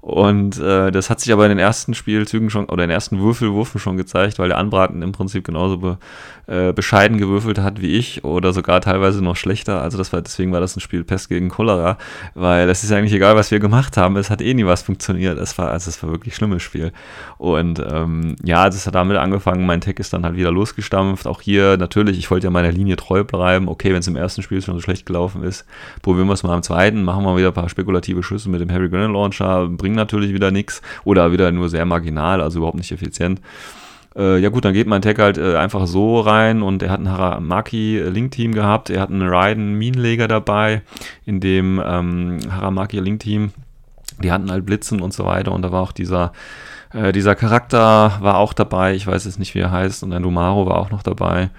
Und äh, das hat sich aber in den ersten Spielzügen schon oder in den ersten Würfelwürfen schon gezeigt, weil der Anbraten im Prinzip genauso be, äh, bescheiden gewürfelt hat wie ich oder sogar teilweise noch schlechter. Also das war deswegen war das ein Spiel Pest gegen Cholera, weil es ist eigentlich egal, was wir gemacht haben, es hat eh nie was funktioniert. Es war also es war wirklich ein schlimmes Spiel. Und ähm, ja, es hat damit angefangen. Mein Tech ist dann halt wieder losgestampft. Auch hier natürlich, ich wollte ja meiner Linie treu bleiben. Okay, wenn es im ersten Spiel schon so schlecht gelaufen ist, probieren wir es mal im zweiten, machen wir wieder ein paar spekulative Schüsse mit dem Harry Grennan Launcher, bringen natürlich wieder nichts oder wieder nur sehr marginal, also überhaupt nicht effizient. Äh, ja gut, dann geht mein Tech halt äh, einfach so rein und er hat ein Haramaki Link Team gehabt, er hat einen Raiden Minenleger dabei, in dem ähm, Haramaki Link Team, die hatten halt Blitzen und so weiter und da war auch dieser äh, dieser Charakter war auch dabei, ich weiß jetzt nicht, wie er heißt, und ein Lumaro war auch noch dabei.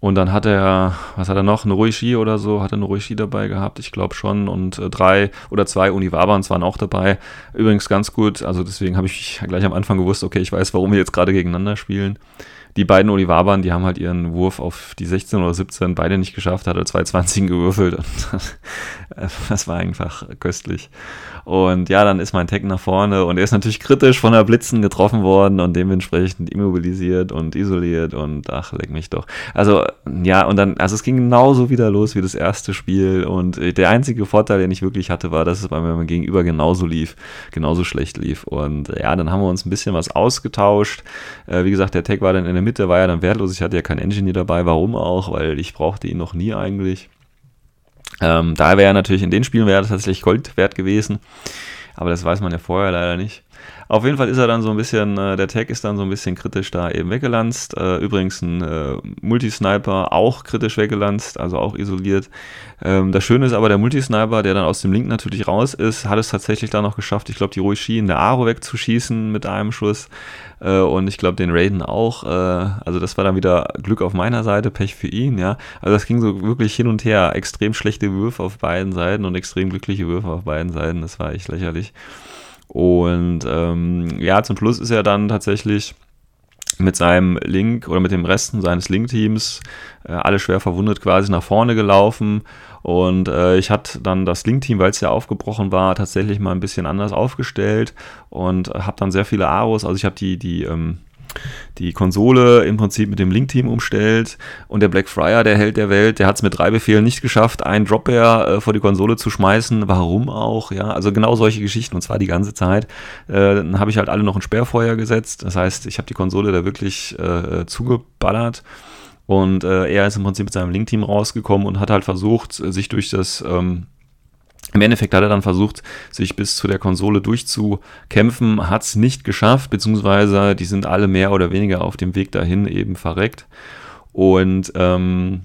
Und dann hat er, was hat er noch, eine Ruishi oder so, hat er eine Ruishi dabei gehabt, ich glaube schon. Und äh, drei oder zwei Univabans waren auch dabei. Übrigens ganz gut, also deswegen habe ich gleich am Anfang gewusst, okay, ich weiß, warum wir jetzt gerade gegeneinander spielen die beiden Olivaban, die haben halt ihren Wurf auf die 16 oder 17 beide nicht geschafft, hat er zwei 20 gewürfelt und [laughs] das war einfach köstlich. Und ja, dann ist mein Tech nach vorne und er ist natürlich kritisch von der Blitzen getroffen worden und dementsprechend immobilisiert und isoliert und ach, leck mich doch. Also ja, und dann, also es ging genauso wieder los wie das erste Spiel und der einzige Vorteil, den ich wirklich hatte, war, dass es bei meinem Gegenüber genauso lief, genauso schlecht lief. Und ja, dann haben wir uns ein bisschen was ausgetauscht. Äh, wie gesagt, der Tech war dann in der Mitte, war ja dann wertlos. Ich hatte ja keinen Engineer dabei. Warum auch? Weil ich brauchte ihn noch nie eigentlich. Ähm, da wäre natürlich in den Spielen wäre tatsächlich Gold wert gewesen. Aber das weiß man ja vorher leider nicht. Auf jeden Fall ist er dann so ein bisschen, äh, der Tag ist dann so ein bisschen kritisch da eben weggelanzt. Äh, übrigens ein äh, Multisniper auch kritisch weggelanzt, also auch isoliert. Ähm, das Schöne ist aber, der Multisniper, der dann aus dem Link natürlich raus ist, hat es tatsächlich dann noch geschafft, ich glaube, die Ruishi in der Aro wegzuschießen mit einem Schuss. Äh, und ich glaube, den Raiden auch. Äh, also das war dann wieder Glück auf meiner Seite, Pech für ihn, ja. Also das ging so wirklich hin und her. Extrem schlechte Würfe auf beiden Seiten und extrem glückliche Würfe auf beiden Seiten. Das war echt lächerlich. Und ähm, ja, zum Schluss ist er dann tatsächlich mit seinem Link oder mit dem Resten seines Link-Teams äh, alle schwer verwundet quasi nach vorne gelaufen. Und äh, ich hatte dann das Link-Team, weil es ja aufgebrochen war, tatsächlich mal ein bisschen anders aufgestellt und habe dann sehr viele Aros. Also ich habe die, die ähm, die Konsole im Prinzip mit dem Link-Team umstellt und der Blackfriar, der Held der Welt, der hat es mit drei Befehlen nicht geschafft, einen Dropbear äh, vor die Konsole zu schmeißen. Warum auch? Ja, also genau solche Geschichten und zwar die ganze Zeit. Äh, dann habe ich halt alle noch ein Sperrfeuer gesetzt. Das heißt, ich habe die Konsole da wirklich äh, zugeballert. Und äh, er ist im Prinzip mit seinem Link-Team rausgekommen und hat halt versucht, sich durch das ähm, im Endeffekt hat er dann versucht, sich bis zu der Konsole durchzukämpfen, hat es nicht geschafft, beziehungsweise die sind alle mehr oder weniger auf dem Weg dahin eben verreckt. Und ähm,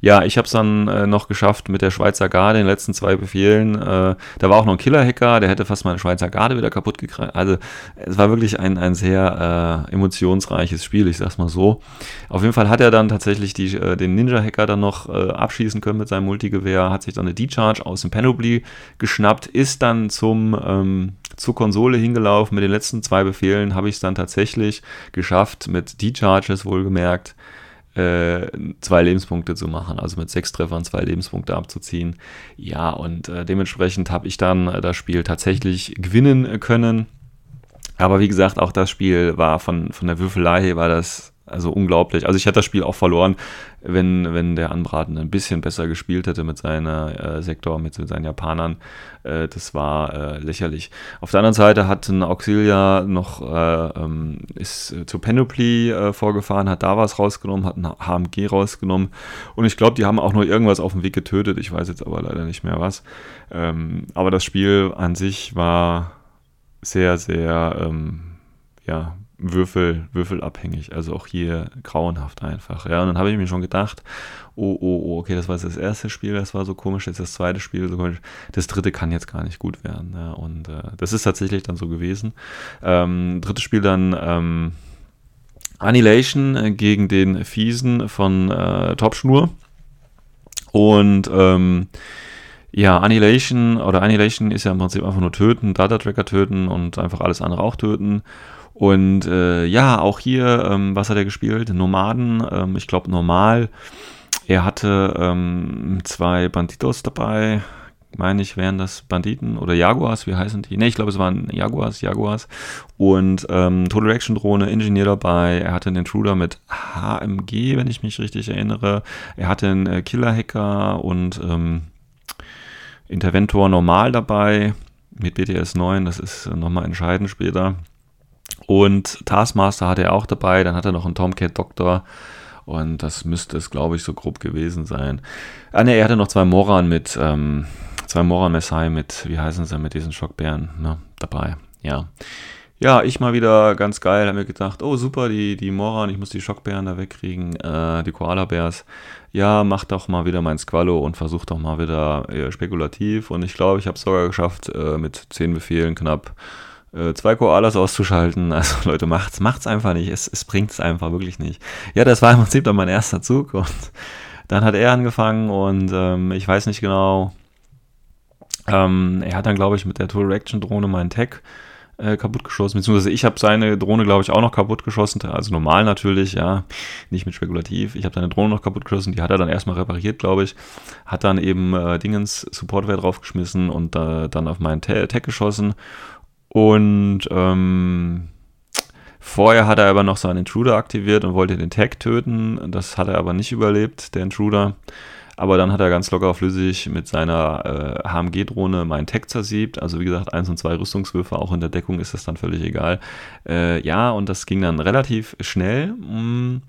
ja, ich habe es dann äh, noch geschafft mit der Schweizer Garde, in den letzten zwei Befehlen. Äh, da war auch noch ein Killer-Hacker, der hätte fast meine Schweizer Garde wieder kaputt gekriegt. Also es war wirklich ein, ein sehr äh, emotionsreiches Spiel, ich sag's mal so. Auf jeden Fall hat er dann tatsächlich die, äh, den Ninja-Hacker dann noch äh, abschießen können mit seinem Multigewehr, hat sich dann eine D-Charge aus dem Panoply geschnappt, ist dann zum... Ähm, zur Konsole hingelaufen. Mit den letzten zwei Befehlen habe ich es dann tatsächlich geschafft, mit D-Charges wohlgemerkt, äh, zwei Lebenspunkte zu machen, also mit sechs Treffern zwei Lebenspunkte abzuziehen. Ja, und äh, dementsprechend habe ich dann äh, das Spiel tatsächlich gewinnen können. Aber wie gesagt, auch das Spiel war von, von der Würfelei war das also unglaublich. Also ich hätte das Spiel auch verloren, wenn, wenn der Anbraten ein bisschen besser gespielt hätte mit seiner äh, Sektor, mit, mit seinen Japanern. Äh, das war äh, lächerlich. Auf der anderen Seite hat ein Auxilia noch, äh, ähm, ist zu Panoply äh, vorgefahren, hat da was rausgenommen, hat ein HMG rausgenommen. Und ich glaube, die haben auch noch irgendwas auf dem Weg getötet. Ich weiß jetzt aber leider nicht mehr was. Ähm, aber das Spiel an sich war sehr, sehr, ähm, ja, Würfel, würfelabhängig. Also auch hier grauenhaft einfach. Ja, und dann habe ich mir schon gedacht, oh, oh, oh, okay, das war jetzt das erste Spiel, das war so komisch, jetzt das zweite Spiel so komisch. Das dritte kann jetzt gar nicht gut werden. Ja, und äh, das ist tatsächlich dann so gewesen. Ähm, drittes Spiel dann ähm, Annihilation äh, gegen den Fiesen von äh, Topschnur. Und ähm, ja, Annihilation oder Annihilation ist ja im Prinzip einfach nur töten, Data Tracker töten und einfach alles andere auch töten. Und äh, ja, auch hier, ähm, was hat er gespielt? Nomaden, ähm, ich glaube normal. Er hatte ähm, zwei Banditos dabei, meine ich, wären das Banditen oder Jaguars, wie heißen die? Ne, ich glaube, es waren Jaguars, Jaguars. Und ähm, Total Action Drohne, Ingenieur dabei. Er hatte einen Intruder mit HMG, wenn ich mich richtig erinnere. Er hatte einen äh, Killer-Hacker und ähm, Interventor normal dabei mit BTS 9. Das ist äh, nochmal entscheidend später. Und Taskmaster hatte er auch dabei, dann hat er noch einen Tomcat Doktor. Und das müsste es, glaube ich, so grob gewesen sein. Ah, ne, er hatte noch zwei Moran mit, ähm, zwei Moran Messiah mit, wie heißen sie, mit diesen Schockbären, ne, dabei. Ja. Ja, ich mal wieder ganz geil, habe mir gedacht, oh super, die, die Moran, ich muss die Schockbären da wegkriegen, äh, die Koala-Bärs. Ja, mach doch mal wieder mein Squallo und versuch doch mal wieder äh, spekulativ. Und ich glaube, ich habe es sogar geschafft, äh, mit zehn Befehlen knapp zwei Koalas auszuschalten. [laughs] Also Leute, macht's, macht's einfach nicht. Es, es bringt's einfach wirklich nicht. Ja, das war im Prinzip dann mein erster Zug und dann hat er angefangen und ähm, ich weiß nicht genau. Ähm, er hat dann, glaube ich, mit der Tool Reaction Drohne meinen Tag äh, kaputt geschossen, beziehungsweise ich habe seine Drohne, glaube ich, auch noch kaputt geschossen, also normal natürlich, ja, nicht mit spekulativ. Ich habe seine Drohne noch kaputt geschossen, die hat er dann erstmal repariert, glaube ich, hat dann eben äh, Dingens Supportware draufgeschmissen und äh, dann auf meinen Tag geschossen und ähm, vorher hat er aber noch seinen Intruder aktiviert und wollte den Tag töten. Das hat er aber nicht überlebt, der Intruder. Aber dann hat er ganz locker flüssig mit seiner äh, HMG-Drohne meinen Tag zersiebt. Also wie gesagt, eins und zwei Rüstungswürfe, auch in der Deckung ist das dann völlig egal. Äh, ja, und das ging dann relativ schnell. Mm.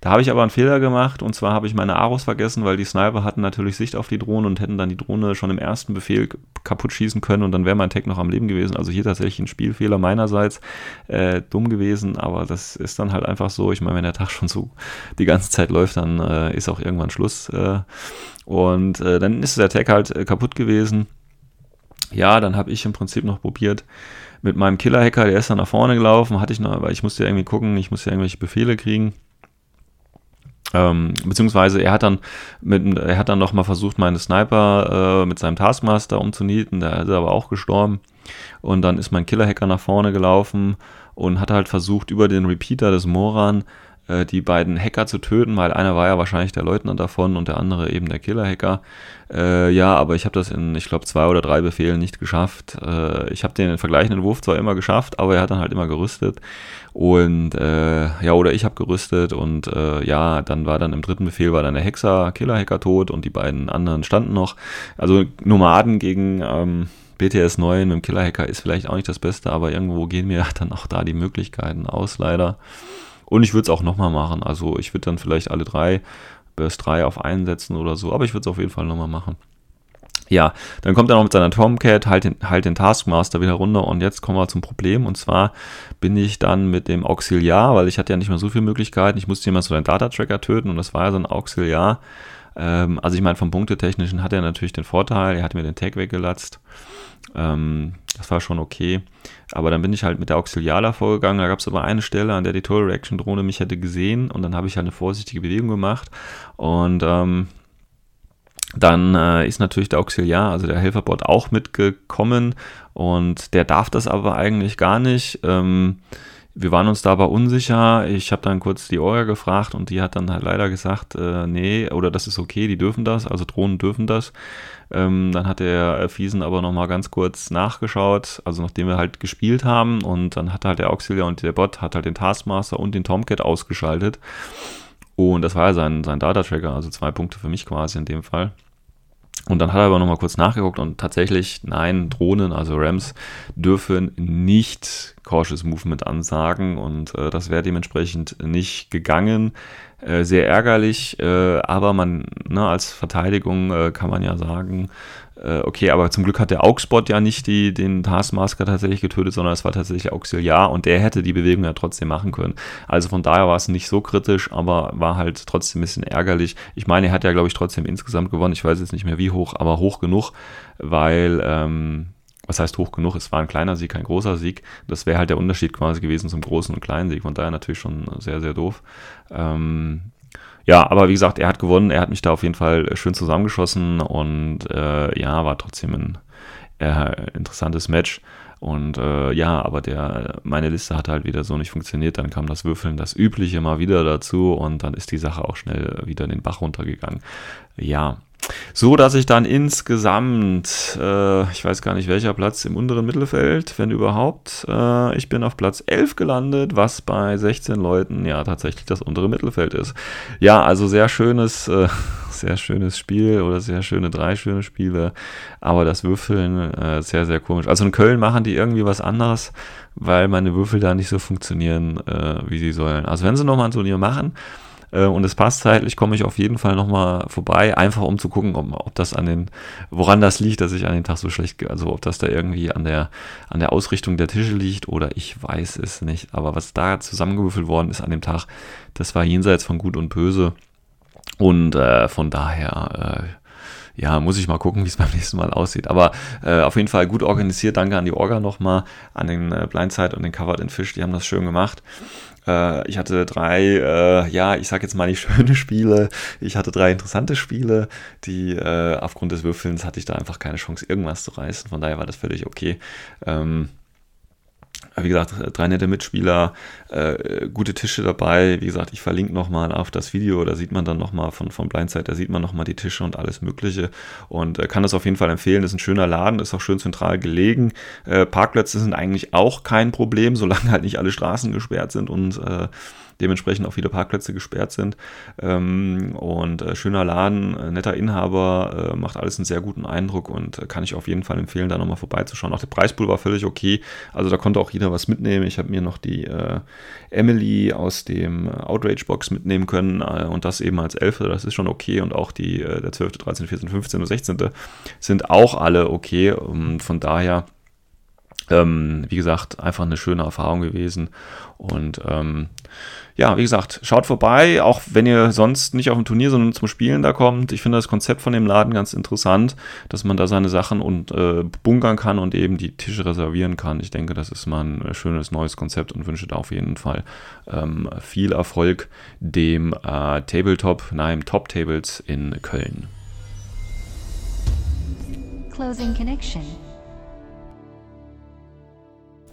Da habe ich aber einen Fehler gemacht und zwar habe ich meine Aros vergessen, weil die Sniper hatten natürlich Sicht auf die Drohne und hätten dann die Drohne schon im ersten Befehl kaputt schießen können und dann wäre mein Tech noch am Leben gewesen. Also hier tatsächlich ein Spielfehler meinerseits, äh, dumm gewesen, aber das ist dann halt einfach so. Ich meine, wenn der Tag schon so die ganze Zeit läuft, dann äh, ist auch irgendwann Schluss. Äh, und äh, dann ist der Tech halt äh, kaputt gewesen. Ja, dann habe ich im Prinzip noch probiert, mit meinem Killer-Hacker, der ist dann nach vorne gelaufen, hatte ich noch, weil ich musste irgendwie gucken, ich musste irgendwelche Befehle kriegen. Ähm, beziehungsweise er hat dann mit, er hat dann noch mal versucht, meine Sniper äh, mit seinem Taskmaster umzunieten, der ist aber auch gestorben. Und dann ist mein Killer-Hacker nach vorne gelaufen und hat halt versucht, über den Repeater des Moran äh, die beiden Hacker zu töten, weil einer war ja wahrscheinlich der Leutnant davon und der andere eben der Killer-Hacker. Äh, ja, aber ich habe das in, ich glaube, zwei oder drei Befehlen nicht geschafft. Äh, ich habe den vergleichenden Wurf zwar immer geschafft, aber er hat dann halt immer gerüstet. Und äh, ja, oder ich habe gerüstet und äh, ja, dann war dann im dritten Befehl war dann der Hexer, Killer-Hacker tot und die beiden anderen standen noch. Also Nomaden gegen ähm, BTS 9 mit dem Killer-Hacker ist vielleicht auch nicht das Beste, aber irgendwo gehen mir [laughs] dann auch da die Möglichkeiten aus, leider. Und ich würde es auch nochmal machen. Also ich würde dann vielleicht alle drei, Burst 3 auf einsetzen oder so, aber ich würde es auf jeden Fall nochmal machen. Ja, dann kommt er noch mit seiner Tomcat, halt den, halt den Taskmaster wieder runter und jetzt kommen wir zum Problem und zwar bin ich dann mit dem Auxiliar, weil ich hatte ja nicht mehr so viele Möglichkeiten, ich musste jemand so einen Data-Tracker töten und das war ja so ein Auxiliar. Ähm, also ich meine, vom Punktetechnischen hat er natürlich den Vorteil, er hat mir den Tag weggelatzt. Ähm, das war schon okay. Aber dann bin ich halt mit der Auxilialer vorgegangen. Da gab es aber eine Stelle, an der die Total Reaction Drohne mich hätte gesehen und dann habe ich halt eine vorsichtige Bewegung gemacht und ähm, dann äh, ist natürlich der Auxiliar, also der Helferbot, auch mitgekommen und der darf das aber eigentlich gar nicht. Ähm, wir waren uns da aber unsicher. Ich habe dann kurz die Orga gefragt und die hat dann halt leider gesagt, äh, nee, oder das ist okay, die dürfen das, also Drohnen dürfen das. Ähm, dann hat der Fiesen aber nochmal ganz kurz nachgeschaut, also nachdem wir halt gespielt haben und dann hat halt der Auxiliar und der Bot hat halt den Taskmaster und den Tomcat ausgeschaltet. Und das war ja sein, sein Data-Tracker, also zwei Punkte für mich quasi in dem Fall. Und dann hat er aber nochmal kurz nachgeguckt und tatsächlich, nein, Drohnen, also Rams, dürfen nicht Cautious Movement ansagen und äh, das wäre dementsprechend nicht gegangen. Äh, sehr ärgerlich, äh, aber man, ne, als Verteidigung äh, kann man ja sagen, äh, okay, aber zum Glück hat der Augsbot ja nicht die, den Taskmaster tatsächlich getötet, sondern es war tatsächlich Auxiliar und der hätte die Bewegung ja trotzdem machen können. Also von daher war es nicht so kritisch, aber war halt trotzdem ein bisschen ärgerlich. Ich meine, er hat ja, glaube ich, trotzdem insgesamt gewonnen. Ich weiß jetzt nicht mehr wie hoch, aber hoch genug, weil, ähm, was heißt hoch genug? Es war ein kleiner Sieg, kein großer Sieg. Das wäre halt der Unterschied quasi gewesen zum großen und kleinen Sieg. Von daher natürlich schon sehr, sehr doof. Ähm, ja, aber wie gesagt, er hat gewonnen. Er hat mich da auf jeden Fall schön zusammengeschossen und äh, ja, war trotzdem ein äh, interessantes Match. Und äh, ja, aber der, meine Liste hat halt wieder so nicht funktioniert. Dann kam das Würfeln, das Übliche mal wieder dazu und dann ist die Sache auch schnell wieder in den Bach runtergegangen. Ja, so dass ich dann insgesamt, äh, ich weiß gar nicht welcher Platz im unteren Mittelfeld, wenn überhaupt, äh, ich bin auf Platz 11 gelandet, was bei 16 Leuten ja tatsächlich das untere Mittelfeld ist. Ja, also sehr schönes, äh, [laughs] sehr schönes Spiel oder sehr schöne drei schöne Spiele, aber das Würfeln äh, sehr, sehr komisch. Also in Köln machen die irgendwie was anderes, weil meine Würfel da nicht so funktionieren, äh, wie sie sollen. Also wenn sie nochmal ein Turnier machen, und es passt zeitlich, komme ich auf jeden Fall nochmal vorbei, einfach um zu gucken, ob, ob das an den, woran das liegt, dass ich an den Tag so schlecht, also ob das da irgendwie an der, an der Ausrichtung der Tische liegt oder ich weiß es nicht. Aber was da zusammengewürfelt worden ist an dem Tag, das war jenseits von Gut und Böse. Und äh, von daher, äh, ja, muss ich mal gucken, wie es [laughs] beim nächsten Mal aussieht. Aber äh, auf jeden Fall gut organisiert. Danke an die Orga nochmal, an den äh, Blindside und den Covered in Fish. Die haben das schön gemacht. Äh, ich hatte drei, äh, ja, ich sag jetzt mal nicht [laughs] schöne Spiele. Ich hatte drei interessante Spiele, die äh, aufgrund des Würfelns hatte ich da einfach keine Chance, irgendwas zu reißen. Von daher war das völlig okay. Ähm, wie gesagt, drei nette Mitspieler, äh, gute Tische dabei. Wie gesagt, ich verlinke nochmal auf das Video, da sieht man dann nochmal von, von Blindside, da sieht man nochmal die Tische und alles Mögliche und äh, kann das auf jeden Fall empfehlen. Ist ein schöner Laden, ist auch schön zentral gelegen. Äh, Parkplätze sind eigentlich auch kein Problem, solange halt nicht alle Straßen gesperrt sind und äh, dementsprechend auch viele Parkplätze gesperrt sind. Ähm, und äh, schöner Laden, äh, netter Inhaber, äh, macht alles einen sehr guten Eindruck und äh, kann ich auf jeden Fall empfehlen, da nochmal vorbeizuschauen. Auch der Preispool war völlig okay, also da konnte auch jeder was mitnehmen. Ich habe mir noch die äh, Emily aus dem Outrage-Box mitnehmen können äh, und das eben als Elfe, das ist schon okay und auch die der 12., 13., 14., 15. und 16. sind auch alle okay. Und von daher ähm, wie gesagt, einfach eine schöne Erfahrung gewesen. Und ähm, ja, wie gesagt, schaut vorbei, auch wenn ihr sonst nicht auf dem Turnier, sondern zum Spielen da kommt. Ich finde das Konzept von dem Laden ganz interessant, dass man da seine Sachen und äh, bunkern kann und eben die Tische reservieren kann. Ich denke, das ist mal ein schönes neues Konzept und wünsche da auf jeden Fall ähm, viel Erfolg dem äh, Tabletop, nein, Top Tables in Köln. Closing Connection.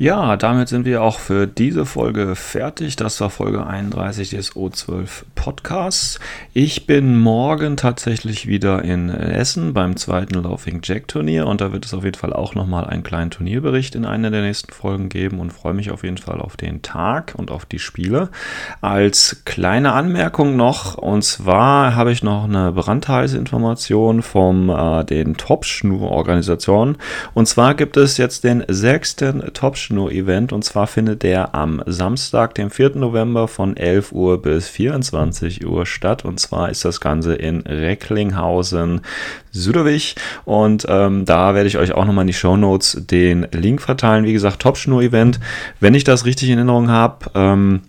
Ja, damit sind wir auch für diese Folge fertig. Das war Folge 31 des O12 Podcasts. Ich bin morgen tatsächlich wieder in Essen beim zweiten Laughing Jack Turnier und da wird es auf jeden Fall auch nochmal einen kleinen Turnierbericht in einer der nächsten Folgen geben und freue mich auf jeden Fall auf den Tag und auf die Spiele. Als kleine Anmerkung noch, und zwar habe ich noch eine brandheiße Information vom äh, den Top-Schnur-Organisationen. Und zwar gibt es jetzt den sechsten Top-Schnur Techno-Event und zwar findet der am Samstag, dem 4. November von 11 Uhr bis 24 Uhr statt und zwar ist das Ganze in Recklinghausen, Süderwig und ähm, da werde ich euch auch nochmal in die Show Notes den Link verteilen. Wie gesagt, Top-Schnur-Event. Wenn ich das richtig in Erinnerung habe, ähm,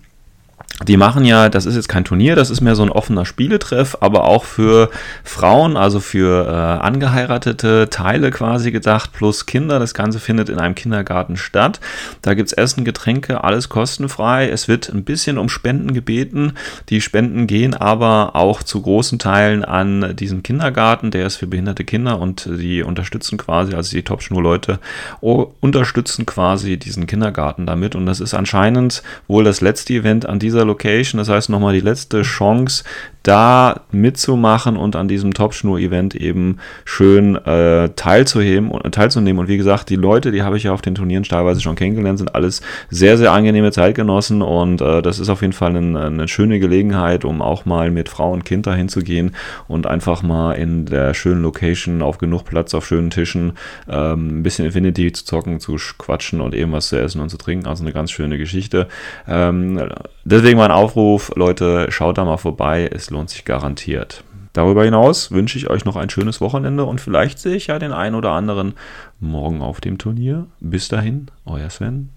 die machen ja, das ist jetzt kein Turnier, das ist mehr so ein offener Spieletreff, aber auch für Frauen, also für äh, angeheiratete Teile quasi gedacht, plus Kinder. Das Ganze findet in einem Kindergarten statt. Da gibt's Essen, Getränke, alles kostenfrei. Es wird ein bisschen um Spenden gebeten. Die Spenden gehen aber auch zu großen Teilen an diesen Kindergarten, der ist für behinderte Kinder und die unterstützen quasi, also die Top-Schnur-Leute unterstützen quasi diesen Kindergarten damit. Und das ist anscheinend wohl das letzte Event an dieser Location. Das heißt nochmal die letzte Chance, da mitzumachen und an diesem Top-Schnur-Event eben schön äh, teilzunehmen, und, teilzunehmen. Und wie gesagt, die Leute, die habe ich ja auf den Turnieren teilweise schon kennengelernt, sind alles sehr, sehr angenehme Zeitgenossen und äh, das ist auf jeden Fall eine, eine schöne Gelegenheit, um auch mal mit Frau und Kind dahin zu gehen und einfach mal in der schönen Location auf genug Platz auf schönen Tischen ähm, ein bisschen Infinity zu zocken, zu quatschen und eben was zu essen und zu trinken. Also eine ganz schöne Geschichte. Ähm, deswegen mein Aufruf, Leute, schaut da mal vorbei. Es lohnt sich garantiert. Darüber hinaus wünsche ich euch noch ein schönes Wochenende und vielleicht sehe ich ja den einen oder anderen morgen auf dem Turnier. Bis dahin, euer Sven.